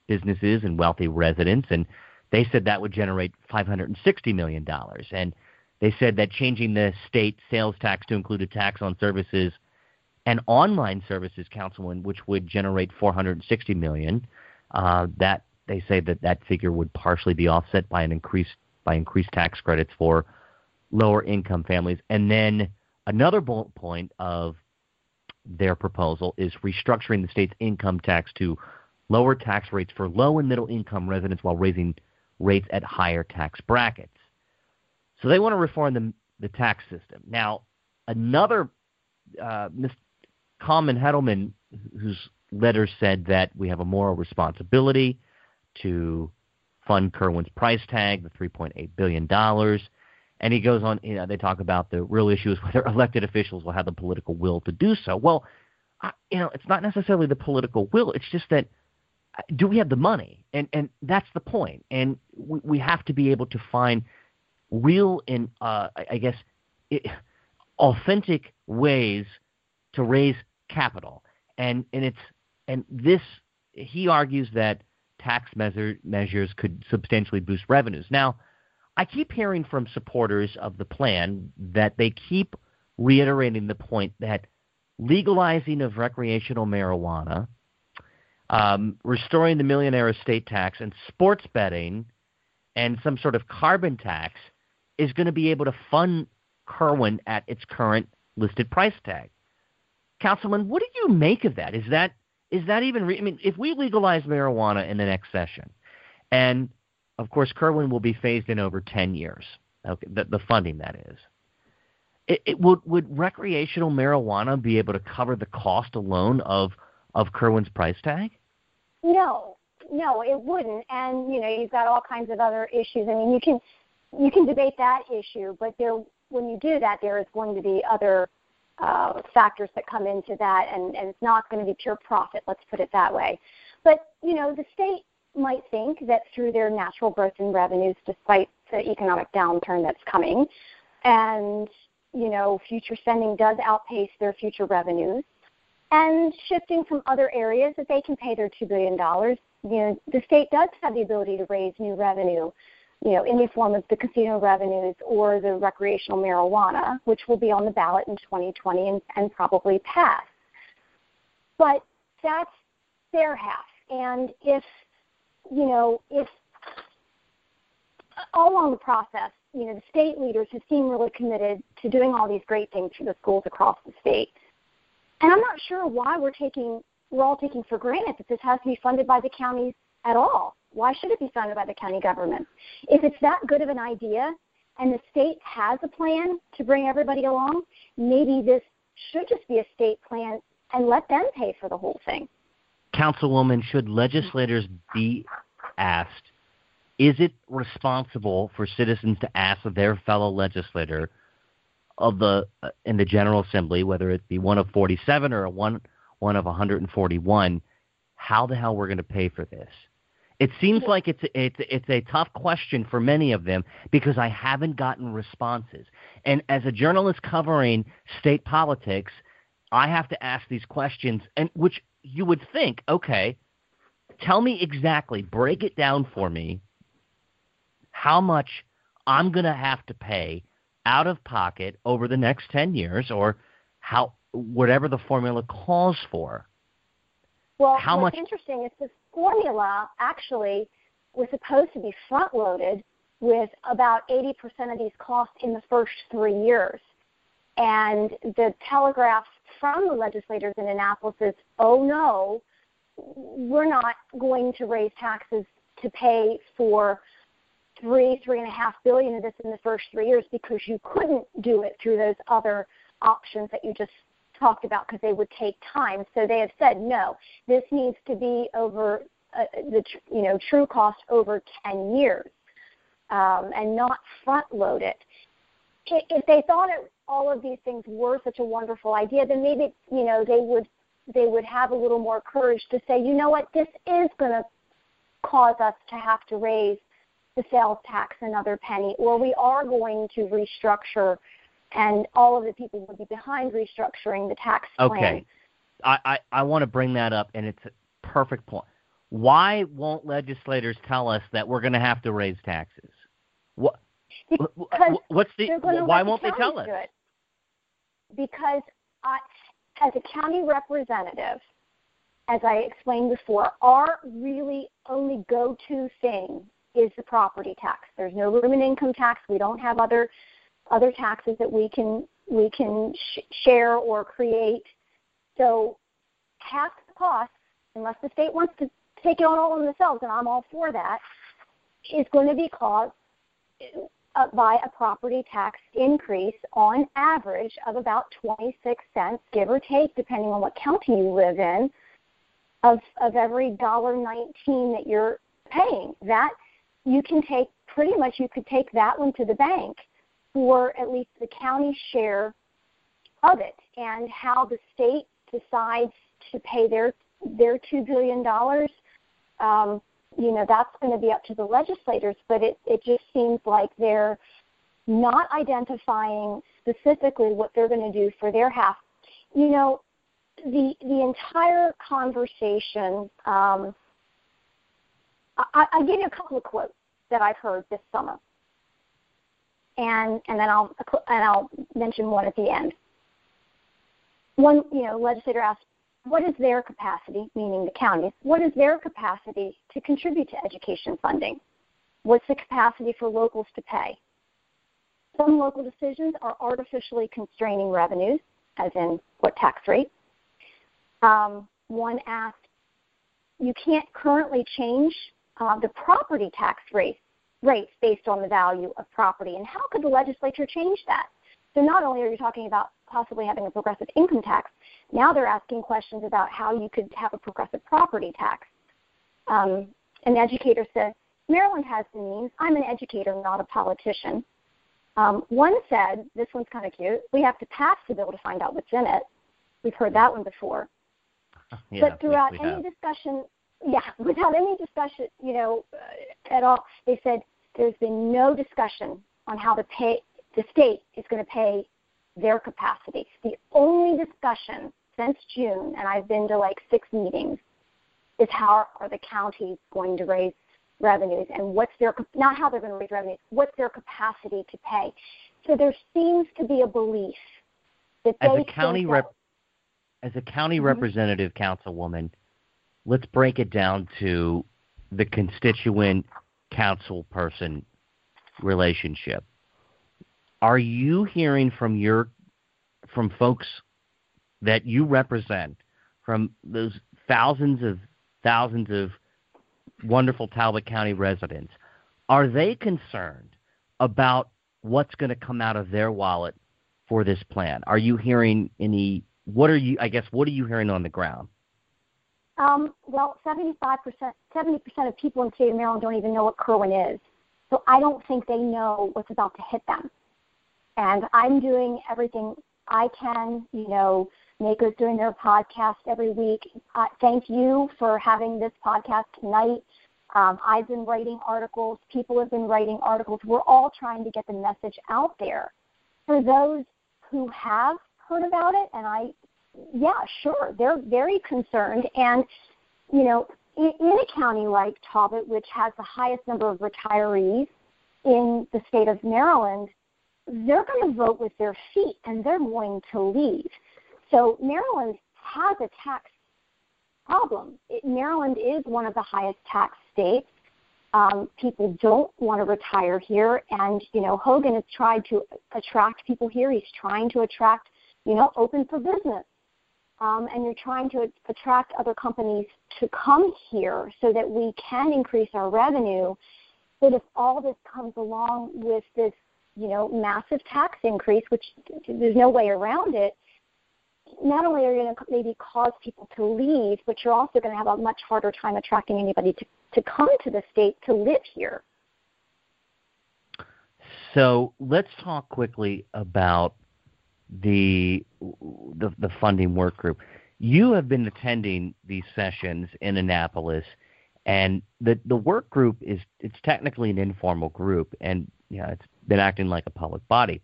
businesses and wealthy residents. And they said that would generate $560 million. And they said that changing the state sales tax to include a tax on services and online services, Councilman, which would generate 460 million, uh, that they say that that figure would partially be offset by an increased by increased tax credits for lower income families. And then another bullet point of their proposal is restructuring the state's income tax to lower tax rates for low and middle income residents while raising rates at higher tax brackets. So they want to reform the, the tax system. Now, another uh, Ms. Kalman Hettleman, whose letter said that we have a moral responsibility to fund Kirwan's price tag, the $3.8 billion. And he goes on, you know, they talk about the real issue is whether elected officials will have the political will to do so. Well, I, you know, it's not necessarily the political will. It's just that uh, do we have the money? And and that's the point. And we, we have to be able to find real and uh, I guess it, authentic ways to raise capital. And and it's and this he argues that tax measure, measures could substantially boost revenues. Now, I keep hearing from supporters of the plan that they keep reiterating the point that legalizing of recreational marijuana, um, restoring the millionaire estate tax, and sports betting, and some sort of carbon tax is going to be able to fund Kirwan at its current listed price tag. Councilman, what do you make of that? Is that is that even? Re- I mean, if we legalize marijuana in the next session, and of course Kirwan will be phased in over ten years, okay, the, the funding that is. It, it would would recreational marijuana be able to cover the cost alone of of Kirwan's price tag? No, no, it wouldn't. And you know, you've got all kinds of other issues. I mean, you can you can debate that issue, but there, when you do that, there is going to be other uh, factors that come into that, and, and it's not going to be pure profit. Let's put it that way. But you know, the state might think that through their natural growth in revenues, despite the economic downturn that's coming, and you know, future spending does outpace their future revenues, and shifting from other areas that they can pay their two billion dollars. You know, the state does have the ability to raise new revenue you know, in the form of the casino revenues or the recreational marijuana, which will be on the ballot in 2020 and, and probably pass. But that's their half. And if, you know, if all along the process, you know, the state leaders have seemed really committed to doing all these great things for the schools across the state. And I'm not sure why we're taking, we're all taking for granted that this has to be funded by the counties at all. Why should it be funded by the county government? If it's that good of an idea and the state has a plan to bring everybody along, maybe this should just be a state plan and let them pay for the whole thing. Councilwoman, should mm-hmm. legislators be asked, is it responsible for citizens to ask their fellow legislator of the uh, in the General Assembly, whether it be one of 47 or one one of 141, how the hell we're going to pay for this. It seems like it's it's it's a tough question for many of them because I haven't gotten responses. And as a journalist covering state politics, I have to ask these questions and which you would think, okay, tell me exactly, break it down for me how much I'm going to have to pay out of pocket over the next 10 years or how whatever the formula calls for. Well, how what's much interesting is this formula actually was supposed to be front loaded with about 80% of these costs in the first three years. And the telegraph from the legislators in Annapolis is, oh no, we're not going to raise taxes to pay for three, three and a half billion of this in the first three years because you couldn't do it through those other options that you just talked about because they would take time. So they have said no. This needs to be over uh, the you know true cost over 10 years um, and not front load it. If they thought it, all of these things were such a wonderful idea, then maybe you know they would they would have a little more courage to say, you know what, this is going to cause us to have to raise the sales tax another penny, or we are going to restructure and all of the people would be behind restructuring the tax plan. Okay. I, I, I want to bring that up, and it's a perfect point. Why won't legislators tell us that we're going to have to raise taxes? What, because what's the why won't the they tell us? Because I, as a county representative, as I explained before, our really only go-to thing is the property tax. There's no room in income tax. We don't have other other taxes that we can we can sh- share or create. So half the cost, unless the state wants to take it on all on themselves, and I'm all for that, is going to be caused by a property tax increase on average of about 26 cents, give or take, depending on what county you live in, of of every dollar 19 that you're paying. That you can take pretty much you could take that one to the bank for at least the county share of it and how the state decides to pay their their two billion dollars um, you know that's going to be up to the legislators but it it just seems like they're not identifying specifically what they're going to do for their half you know the the entire conversation um, I, I give you a couple of quotes that I've heard this summer and and then I'll and I'll mention one at the end. One, you know, legislator asked, what is their capacity, meaning the counties, what is their capacity to contribute to education funding? What's the capacity for locals to pay? Some local decisions are artificially constraining revenues, as in what tax rate. Um, one asked, you can't currently change uh, the property tax rate rates based on the value of property. And how could the legislature change that? So not only are you talking about possibly having a progressive income tax, now they're asking questions about how you could have a progressive property tax. Um, an educator said, Maryland has the means. I'm an educator, not a politician. Um, one said, this one's kind of cute, we have to pass the bill to find out what's in it. We've heard that one before. Yeah, but throughout any have. discussion, yeah, without any discussion, you know, uh, at all. They said there's been no discussion on how to pay. The state is going to pay their capacity. The only discussion since June, and I've been to like six meetings, is how are the counties going to raise revenues and what's their not how they're going to raise revenues, what's their capacity to pay. So there seems to be a belief that as they a county rep, as a county mm-hmm. representative councilwoman, let's break it down to the constituent council person relationship. Are you hearing from your from folks that you represent, from those thousands of thousands of wonderful Talbot County residents, are they concerned about what's going to come out of their wallet for this plan? Are you hearing any? What are you? I guess what are you hearing on the ground? Um, well, 75%, 70% of people in the state of Maryland don't even know what Kirwan is. So I don't think they know what's about to hit them. And I'm doing everything I can, you know, MACo's doing their podcast every week. Uh, thank you for having this podcast tonight. Um, I've been writing articles. People have been writing articles. We're all trying to get the message out there. For those who have heard about it, and I, yeah, sure, they're very concerned. And, you know, in, in a county like Talbot, which has the highest number of retirees in the state of Maryland, they're going to vote with their feet and they're going to leave. So Maryland has a tax problem. It, Maryland is one of the highest tax states. Um, people don't want to retire here, and you know Hogan has tried to attract people here. He's trying to attract, you know, open for business, um, and you're trying to attract other companies to come here so that we can increase our revenue. But if all this comes along with this, you know, massive tax increase, which there's no way around it, not only are you going to maybe cause people to leave, but you're also going to have a much harder time attracting anybody to, to come to the state to live here. So let's talk quickly about the, the the funding work group. You have been attending these sessions in Annapolis, and the the work group is it's technically an informal group, and you know, it's been acting like a public body.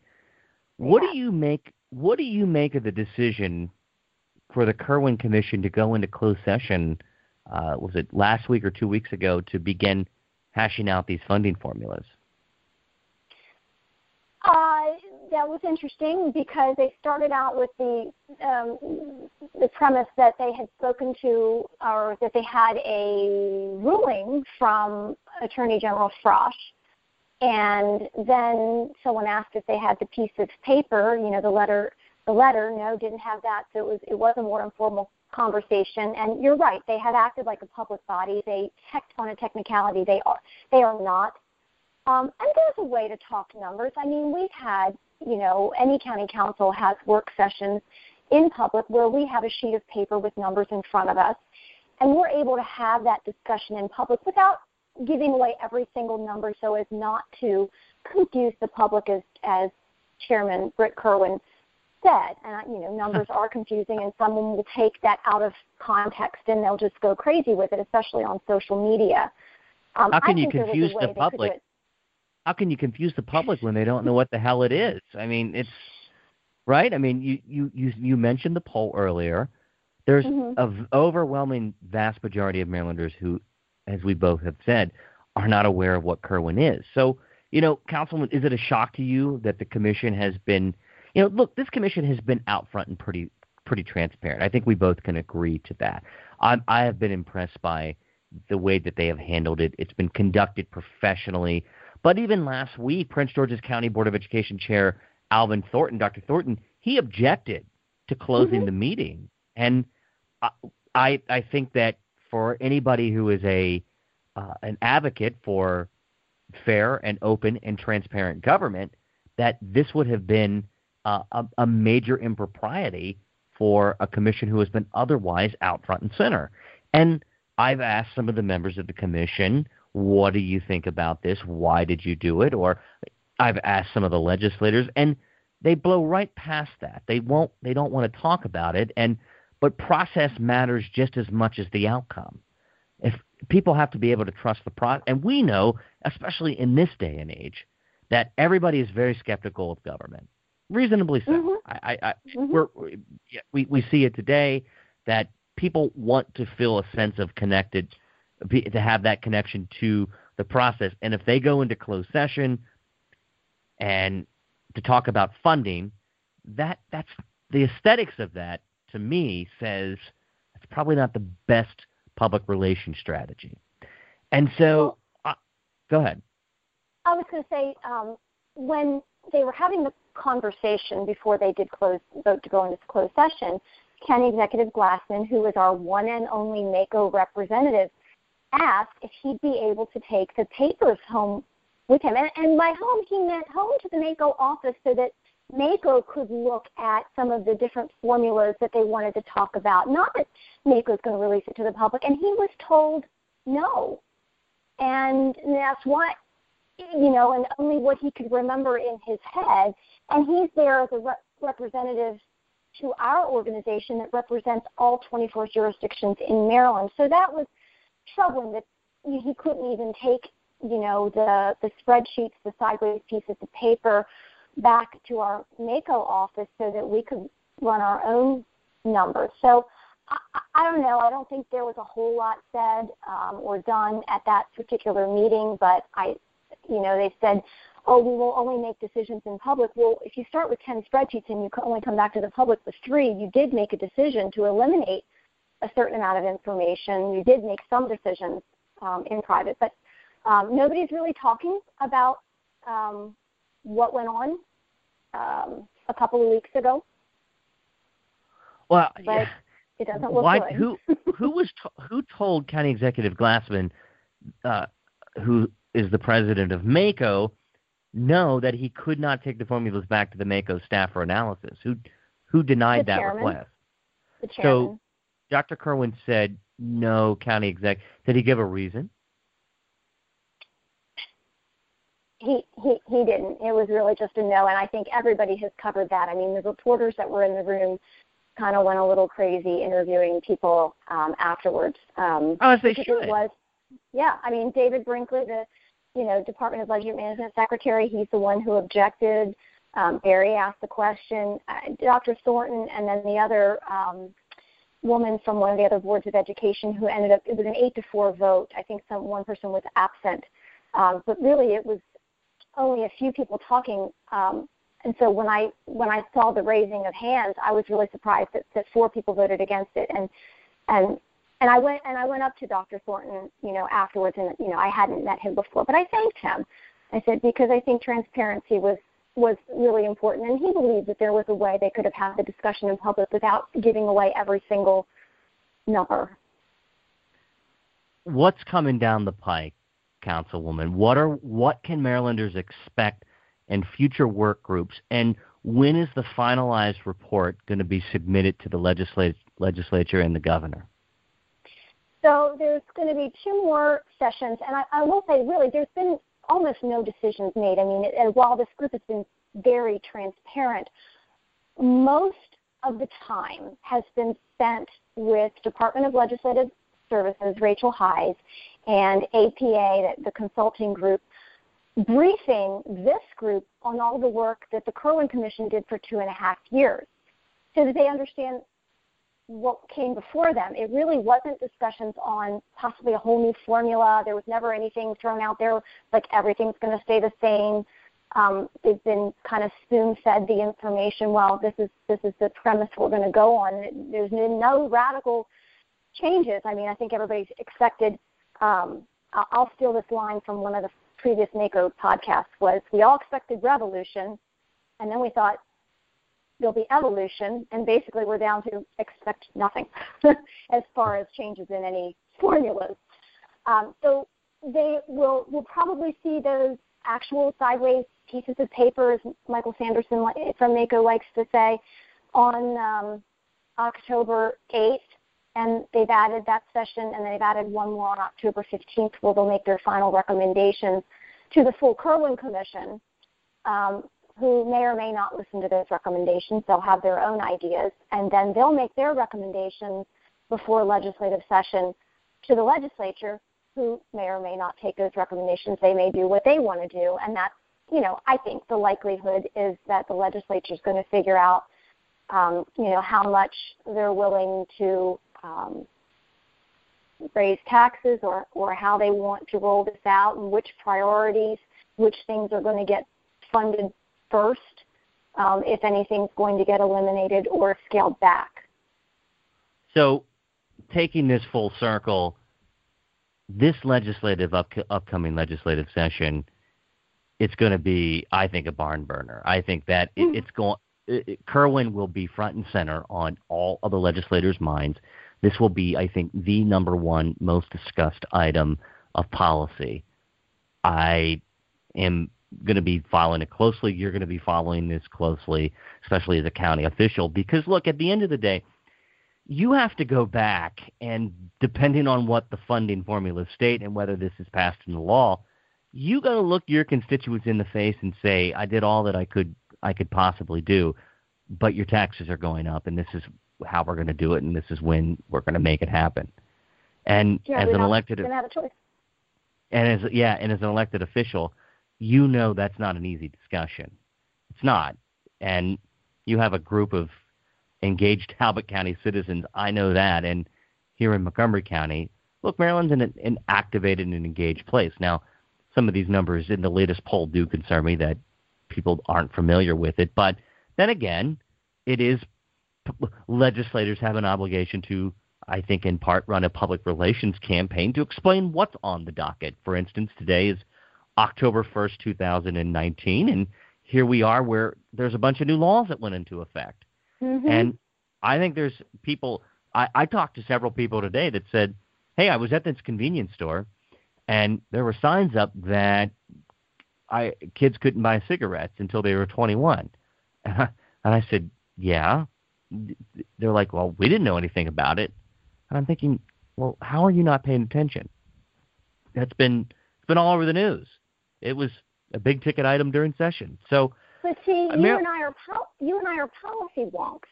What do you make what do you make of the decision for the Kirwan Commission to go into closed session? Uh, was it last week or two weeks ago to begin hashing out these funding formulas? Uh, that was interesting because they started out with the um, the premise that they had spoken to or that they had a ruling from Attorney General Frosh and then someone asked if they had the piece of paper, you know, the letter. The letter, no, didn't have that. So it was it was a more informal conversation. And you're right, they had acted like a public body. They checked on a technicality. They are they are not. Um, and there's a way to talk numbers. I mean, we've had, you know, any county council has work sessions in public where we have a sheet of paper with numbers in front of us, and we're able to have that discussion in public without giving away every single number so as not to confuse the public as, as Chairman Brit Kirwan said. And, you know, numbers are confusing and someone will take that out of context and they'll just go crazy with it, especially on social media. Um, How can you confuse the public? How can you confuse the public when they don't know what the hell it is? I mean, it's right. I mean, you you you, you mentioned the poll earlier. There's mm-hmm. an overwhelming vast majority of Marylanders who as we both have said, are not aware of what Kirwan is. So, you know, Councilman, is it a shock to you that the commission has been, you know, look, this commission has been out front and pretty pretty transparent. I think we both can agree to that. I'm, I have been impressed by the way that they have handled it. It's been conducted professionally. But even last week, Prince George's County Board of Education Chair Alvin Thornton, Dr. Thornton, he objected to closing mm-hmm. the meeting, and I I think that for anybody who is a uh, an advocate for fair and open and transparent government that this would have been uh, a, a major impropriety for a commission who has been otherwise out front and center. And I've asked some of the members of the commission, what do you think about this? Why did you do it? Or I've asked some of the legislators, and they blow right past that. They won't. They don't want to talk about it. And but process matters just as much as the outcome. If people have to be able to trust the process, and we know, especially in this day and age, that everybody is very skeptical of government, reasonably so. Mm-hmm. I, I, mm-hmm. we're, we we see it today that people want to feel a sense of connected, to have that connection to the process, and if they go into closed session and to talk about funding, that that's the aesthetics of that to me says it's probably not the best public relations strategy. And so, uh, go ahead. I was going to say um, when they were having the conversation before they did close vote to go into closed session, County Executive Glassman, who is our one and only MACo representative, asked if he'd be able to take the papers home with him. And, and by home, he meant home to the MACo office so that MACo could look at some of the different formulas that they wanted to talk about. Not that MACo is going to release it to the public, and he was told no. And that's what, you know, and only what he could remember in his head. And he's there as a re- representative to our organization that represents all 24 jurisdictions in Maryland. So that was troubling that he couldn't even take, you know, the the spreadsheets, the sideways pieces of paper back to our MACo office so that we could run our own numbers. So I, I don't know. I don't think there was a whole lot said um, or done at that particular meeting, but I, you know, they said, oh, we will only make decisions in public. Well, if you start with 10 spreadsheets and you only come back to the public with three, you did make a decision to eliminate a certain amount of information. You did make some decisions um, in private, but um, nobody's really talking about um, what went on um, a couple of weeks ago. Well, but yeah. it doesn't look Why, good. who who was to, who told County Executive Glassman, uh, who is the president of MACo, no that he could not take the formulas back to the MACo staff for analysis? Who who denied that request? The chairman. So Dr. Kirwan said no. County exec. Did he give a reason? He, he he didn't. It was really just a no, and I think everybody has covered that. I mean, the reporters that were in the room kind of went a little crazy interviewing people um, afterwards. Um, oh, as they should. It was, yeah. I mean, David Brinkley, the you know Department of Budget Management Secretary, he's the one who objected. Um, Barry asked the question. Uh, Dr. Thornton, and then the other um, woman from one of the other boards of education who ended up. It was an eight to four vote. I think some one person was absent. Um, but really, it was only a few people talking. Um, and so when I when I saw the raising of hands, I was really surprised that, that four people voted against it. And and and I went and I went up to Dr. Thornton, you know, afterwards, and you know, I hadn't met him before, but I thanked him. I said because I think transparency was was really important, and he believed that there was a way they could have had the discussion in public without giving away every single number. What's coming down the pike? Councilwoman. What are what can Marylanders expect in future work groups, and when is the finalized report going to be submitted to the legislature, legislature and the governor? So there's going to be two more sessions, and I, I will say, really, there's been almost no decisions made. I mean, and while this group has been very transparent, most of the time has been spent with Department of Legislative Services, Rachel Hise, and APA, the consulting group, briefing this group on all the work that the Kirwan Commission did for two and a half years so that they understand what came before them. It really wasn't discussions on possibly a whole new formula. There was never anything thrown out there like everything's going to stay the same. Um, they've been kind of spoon-fed the information. Well, this is this is the premise we're going to go on. There's no radical changes. I mean, I think everybody's expected um, I'll steal this line from one of the previous MACo podcasts was we all expected revolution and then we thought there'll be evolution and basically we're down to expect nothing as far as changes in any formulas. Um, so they will will probably see those actual sideways pieces of paper, as Michael Sanderson from MACo likes to say, on um, October 8th and they've added that session and they've added one more on October 15th where they'll make their final recommendations to the full Kerwin Commission, um, who may or may not listen to those recommendations. They'll have their own ideas, and then they'll make their recommendations before legislative session to the legislature, who may or may not take those recommendations. They may do what they want to do, and that's, you know, I think the likelihood is that the legislature is going to figure out, um, you know, how much they're willing to um, raise taxes or, or how they want to roll this out and which priorities, which things are going to get funded first, um, if anything's going to get eliminated or scaled back. So, taking this full circle, this legislative up, upcoming legislative session, it's going to be, I think, a barn burner. I think that it, Mm-hmm. it's going. It, Kirwan will be front and center on all of the legislators' minds. This will be, I think, the number one most discussed item of policy. I am going to be following it closely. You're going to be following this closely, especially as a county official, because look, at the end of the day, you have to go back and depending on what the funding formula state and whether this is passed into law, you got to look your constituents in the face and say, I did all that I could I could possibly do. but your taxes are going up, and this is how we're going to do it, and this is when we're going to make it happen. And yeah, as an elected, have a choice. and as yeah, and as an elected official, you know that's not an easy discussion. It's not, and you have a group of engaged Talbot County citizens. I know that, and here in Montgomery County, look, Maryland's an, an activated and engaged place. Now, some of these numbers in the latest poll do concern me that people aren't familiar with it, but then again, it is legislators have an obligation to, I think, in part, run a public relations campaign to explain what's on the docket. For instance, today is October 1st, 2019, and here we are where there's a bunch of new laws that went into effect. Mm-hmm. And I think there's people, I, I talked to several people today that said, hey, I was at this convenience store, and there were signs up that I kids couldn't buy cigarettes until they were 21. And I said, yeah. They're like, well, we didn't know anything about it. And I'm thinking, well, how are you not paying attention? That's been it's been all over the news. It was a big ticket item during session. So, but see, you and I are po- you and I are policy wonks,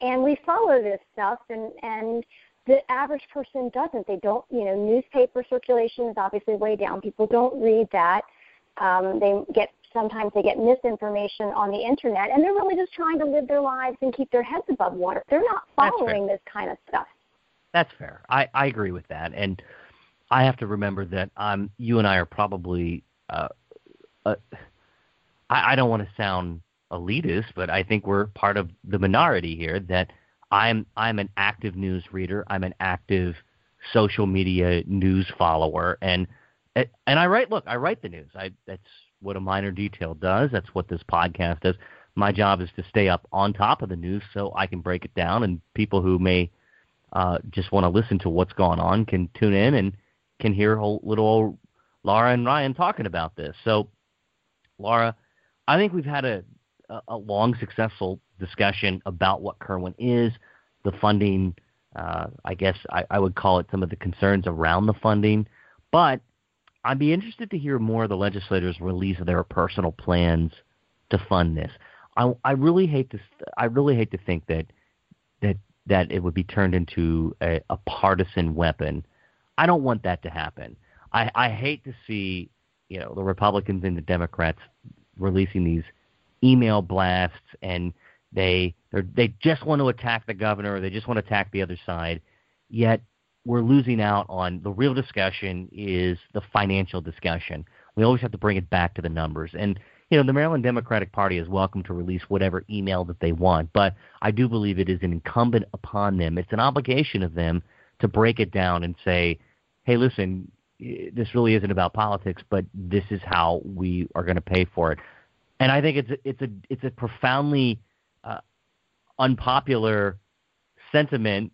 and we follow this stuff, and and the average person doesn't. They don't, you know, newspaper circulation is obviously way down. People don't read that. Um, they get sometimes they get misinformation on the internet, and they're really just trying to live their lives and keep their heads above water. They're not following this kind of stuff. That's fair. I I agree with that, and I have to remember that um you and I are probably uh, uh I, I don't want to sound elitist, but I think we're part of the minority here that I'm I'm an active news reader. I'm an active social media news follower, and and I write. Look, I write the news. I that's what a Miner Detail does. That's what this podcast does. My job is to stay up on top of the news so I can break it down, and people who may uh, just want to listen to what's going on can tune in and can hear whole, little old Laura and Ryan talking about this. So, Laura, I think we've had a, a long, successful discussion about what Kirwan is, the funding. Uh, I guess I, I would call it some of the concerns around the funding, but I'd be interested to hear more of the legislators release their personal plans to fund this. I, I really hate to I really hate to think that that that it would be turned into a, a partisan weapon. I don't want that to happen. I, I hate to see you know the Republicans and the Democrats releasing these email blasts and they they just want to attack the governor or they just want to attack the other side. Yet we're losing out on the real discussion is the financial discussion. We always have to bring it back to the numbers. And you know, the Maryland Democratic Party is welcome to release whatever email that they want, but I do believe it is an incumbent upon them. It's an obligation of them to break it down and say, "Hey, listen, this really isn't about politics, but this is how we are going to pay for it." And I think it's it's a it's a profoundly uh, unpopular sentiment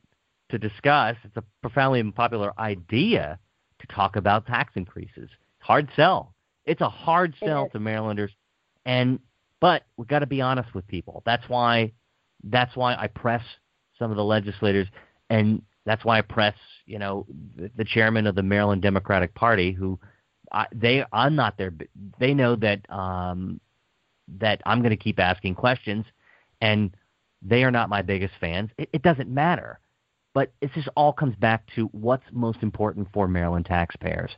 to discuss. It's a profoundly unpopular idea to talk about tax increases. Hard sell. It's a hard sell to Marylanders, and but we've got to be honest with people. That's why that's why I press some of the legislators, and that's why I press you know the, the chairman of the Maryland Democratic Party, who I, they I'm not there. They know that um, that I'm going to keep asking questions, and they are not my biggest fans. It, it doesn't matter. But it just all comes back to what's most important for Maryland taxpayers.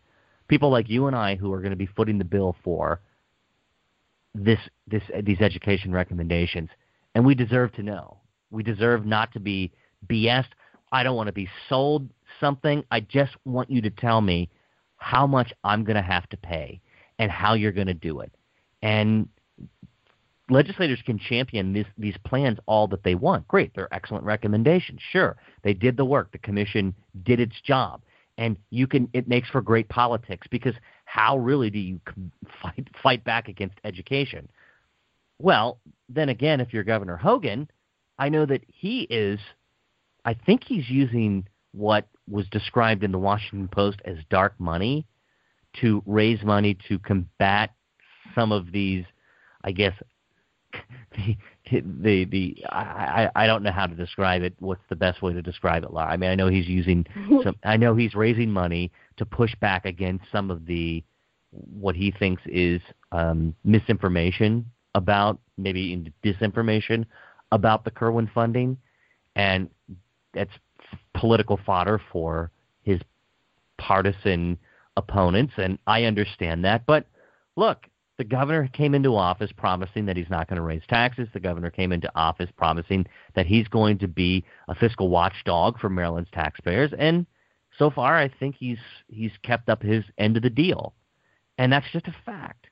People like you and I who are going to be footing the bill for this, this, these education recommendations, and we deserve to know. We deserve not to be BS. I don't want to be sold something. I just want you to tell me how much I'm going to have to pay and how you're going to do it. And legislators can champion this, these plans all that they want. Great, they're excellent recommendations. Sure, they did the work. The commission did its job, and you can. It makes for great politics because how really do you fight fight back against education? Well, then again, if you're Governor Hogan, I know that he is. I think he's using what was described in the Washington Post as dark money to raise money to combat some of these I guess the the the I I don't know how to describe it. What's the best way to describe it, Laura? I mean, I know he's using some. I know he's raising money to push back against some of the what he thinks is um, misinformation about maybe disinformation about the Kirwan funding, and that's political fodder for his partisan opponents, and I understand that. But look, the governor came into office promising that he's not going to raise taxes. The governor came into office promising that he's going to be a fiscal watchdog for Maryland's taxpayers, and so far, I think he's he's kept up his end of the deal, and that's just a fact.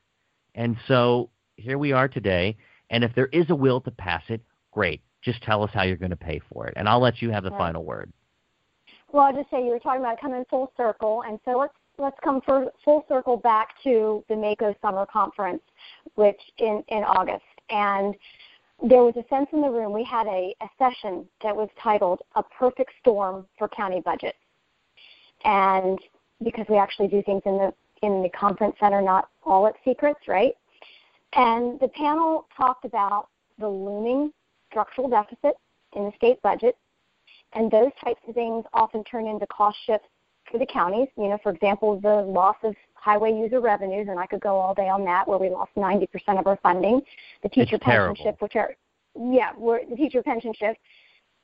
And so here we are today. And if there is a will to pass it, great. Just tell us how you're going to pay for it, and I'll let you have the right. final word. Well, I'll just say you were talking about coming full circle, and so let's let's come full circle back to the MACo Summer Conference, which in in August, and there was a sense in the room. We had a, a session that was titled "A Perfect Storm for County Budget," and because we actually do things in the in the conference center, not all its secrets, right? And the panel talked about the looming structural deficit in the state budget, and those types of things often turn into cost shifts for the counties. You know, for example, the loss of highway user revenues, and I could go all day on that, where we lost 90% of our funding. The teacher it's pension terrible. shift, which are yeah, where the teacher pension shift,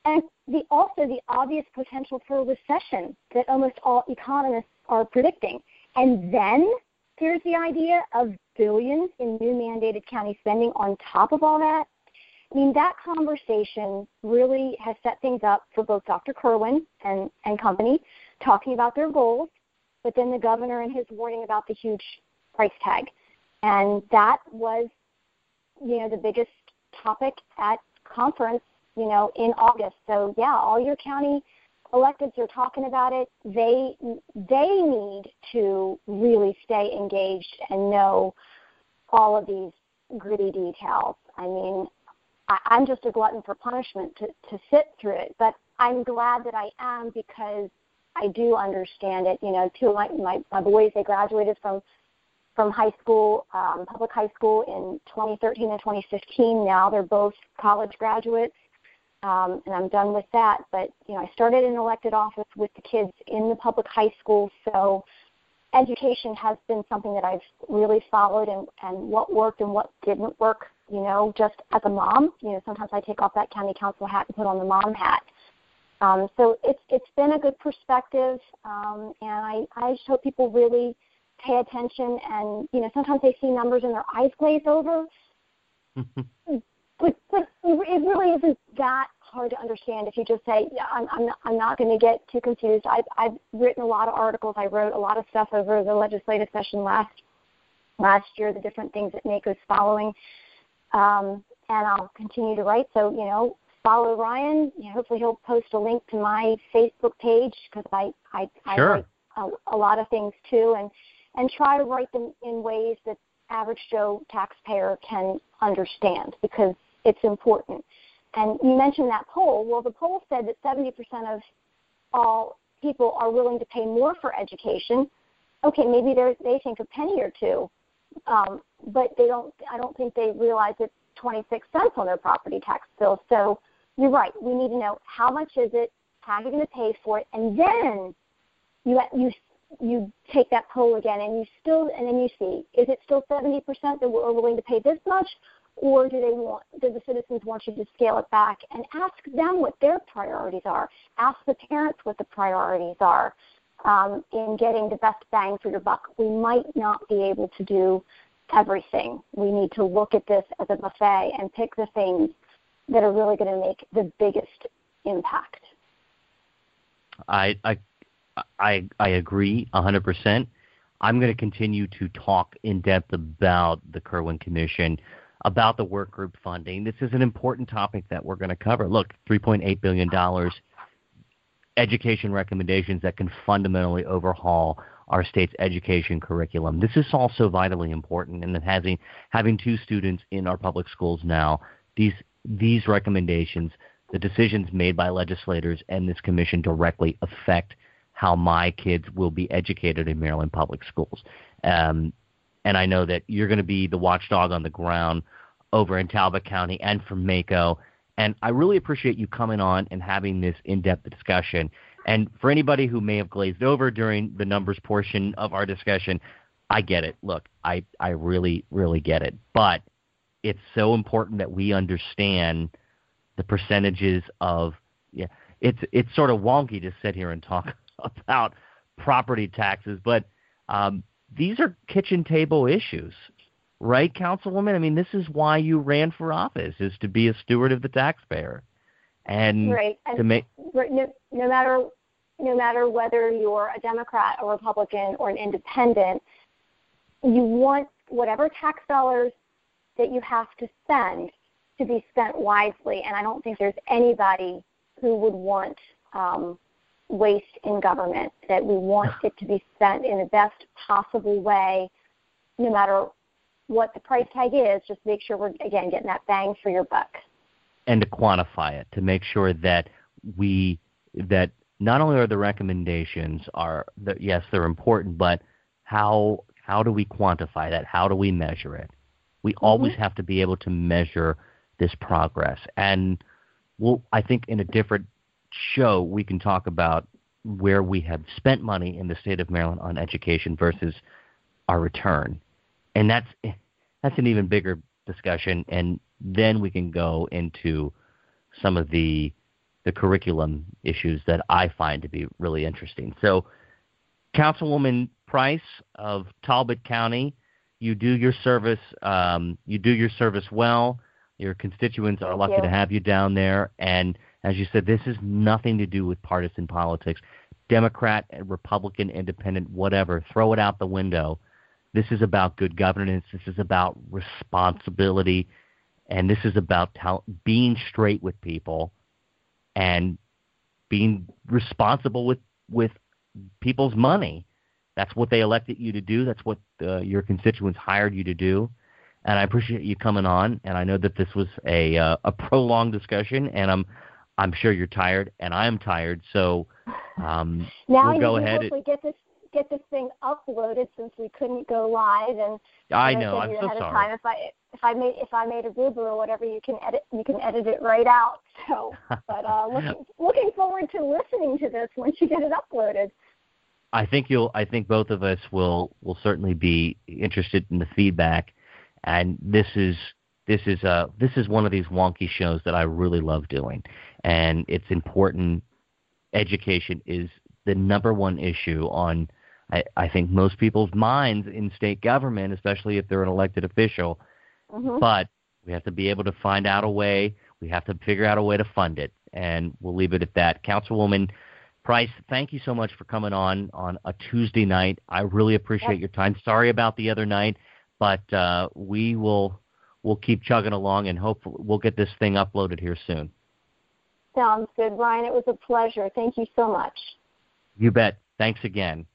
and the also the obvious potential for a recession that almost all economists are predicting. And then there's the idea of billions in new mandated county spending on top of all that. I mean, that conversation really has set things up for both Dr. Kirwan and, and company talking about their goals, but then the governor and his warning about the huge price tag. And that was, you know, the biggest topic at conference, you know, in August. So yeah, all your county electeds are talking about it. They they need to really stay engaged and know all of these gritty details. I mean, I, I'm just a glutton for punishment to, to sit through it, but I'm glad that I am because I do understand it. You know, two of my, my, my boys, they graduated from from high school, um, public high school in 2013 and 2015. Now they're both college graduates, um, and I'm done with that. But you know, I started in elected office with the kids in the public high school, so education has been something that I've really followed and, and what worked and what didn't work, you know, just as a mom. You know, sometimes I take off that county council hat and put on the mom hat. Um, so it's it's been a good perspective, um, and I, I just hope people really pay attention. And you know, sometimes they see numbers and their eyes glaze over. but, but it really isn't that hard to understand if you just say, yeah, I'm, I'm not, I'm not going to get too confused. I've, I've written a lot of articles. I wrote a lot of stuff over the legislative session last last year, the different things that MACo's following, um, and I'll continue to write. So you know, follow Ryan. You know, hopefully he'll post a link to my Facebook page because I I, sure. I write a, a lot of things too, and and try to write them in ways that average Joe taxpayer can understand because it's important. And you mentioned that poll. Well, the poll said that 70% of all people are willing to pay more for education. Okay, maybe they they think a penny or two, um, but they don't. I don't think they realize it's 26 cents on their property tax bill. So you're right. We need to know how much is it, how are you going to pay for it, and then you you you take that poll again, and you still and then you see is it still 70% that we're willing to pay this much, or do they want do the citizens want you to scale it back? And ask them what their priorities are. Ask the parents what the priorities are um, in getting the best bang for your buck. We might not be able to do everything. We need to look at this as a buffet and pick the things that are really going to make the biggest impact i i i, I agree 100% i'm going to continue to talk in depth about the Kirwan commission about the work group funding. This is an important topic that we're going to cover. Look, $3.8 billion education recommendations that can fundamentally overhaul our state's education curriculum. This is also vitally important, and having having two students in our public schools now, these these recommendations, the decisions made by legislators and this commission directly affect how my kids will be educated in Maryland public schools. Um, and I know that you're going to be the watchdog on the ground over in Talbot County and from MACo. And I really appreciate you coming on and having this in-depth discussion. And for anybody who may have glazed over during the numbers portion of our discussion, I get it. Look, I, I really, really get it. But it's so important that we understand the percentages of yeah, it's it's sort of wonky to sit here and talk about property taxes, but um, these are kitchen table issues, right, Councilwoman? I mean, this is why you ran for office is to be a steward of the taxpayer, and right. and to make no, no matter no matter whether you're a Democrat, a Republican, or an independent, you want whatever tax dollars that you have to spend to be spent wisely. And I don't think there's anybody who would want um, waste in government, that we want it to be spent in the best possible way, no matter what the price tag is, just make sure we're, again, getting that bang for your buck. And to quantify it, to make sure that we, that not only are the recommendations are, that, yes, they're important, but how, how do we quantify that? How do we measure it? We mm-hmm. always have to be able to measure this progress. And we'll, I think in a different show, we can talk about where we have spent money in the state of Maryland on education versus our return. And that's that's an even bigger discussion and then we can go into some of the the curriculum issues that I find to be really interesting. So Councilwoman Price of Talbot County, you do your service um, you do your service well. Your constituents are lucky you. to have you down there. And as you said, this is nothing to do with partisan politics. Democrat, Republican, Independent, whatever, throw it out the window. This is about good governance. This is about responsibility. And this is about how, being straight with people and being responsible with, with people's money. That's what they elected you to do. That's what uh, your constituents hired you to do and I appreciate you coming on. And I know that this was a uh, a prolonged discussion, and I'm I'm sure you're tired, and I am tired. So um, now we'll go you ahead. Hopefully, get this get this thing uploaded since we couldn't go live. And I know I'm so sorry. Time, if I if I made if I made a boo boo or whatever, you can edit you can edit it right out. So, but uh, looking looking forward to listening to this once you get it uploaded. I think you'll. I think both of us will will certainly be interested in the feedback and this is this is a this is one of these wonky shows that I really love doing, and it's important. Education is the number one issue on I, I think most people's minds in state government, especially if they're an elected official. Mm-hmm. But we have to be able to find out a way. We have to figure out a way to fund it, and we'll leave it at that. Councilwoman Price, thank you so much for coming on on a Tuesday night. I really appreciate yep. your time. Sorry about the other night but uh, we will we'll keep chugging along and hopefully we'll get this thing uploaded here soon. Sounds good, Ryan. It was a pleasure. Thank you so much. You bet. Thanks again.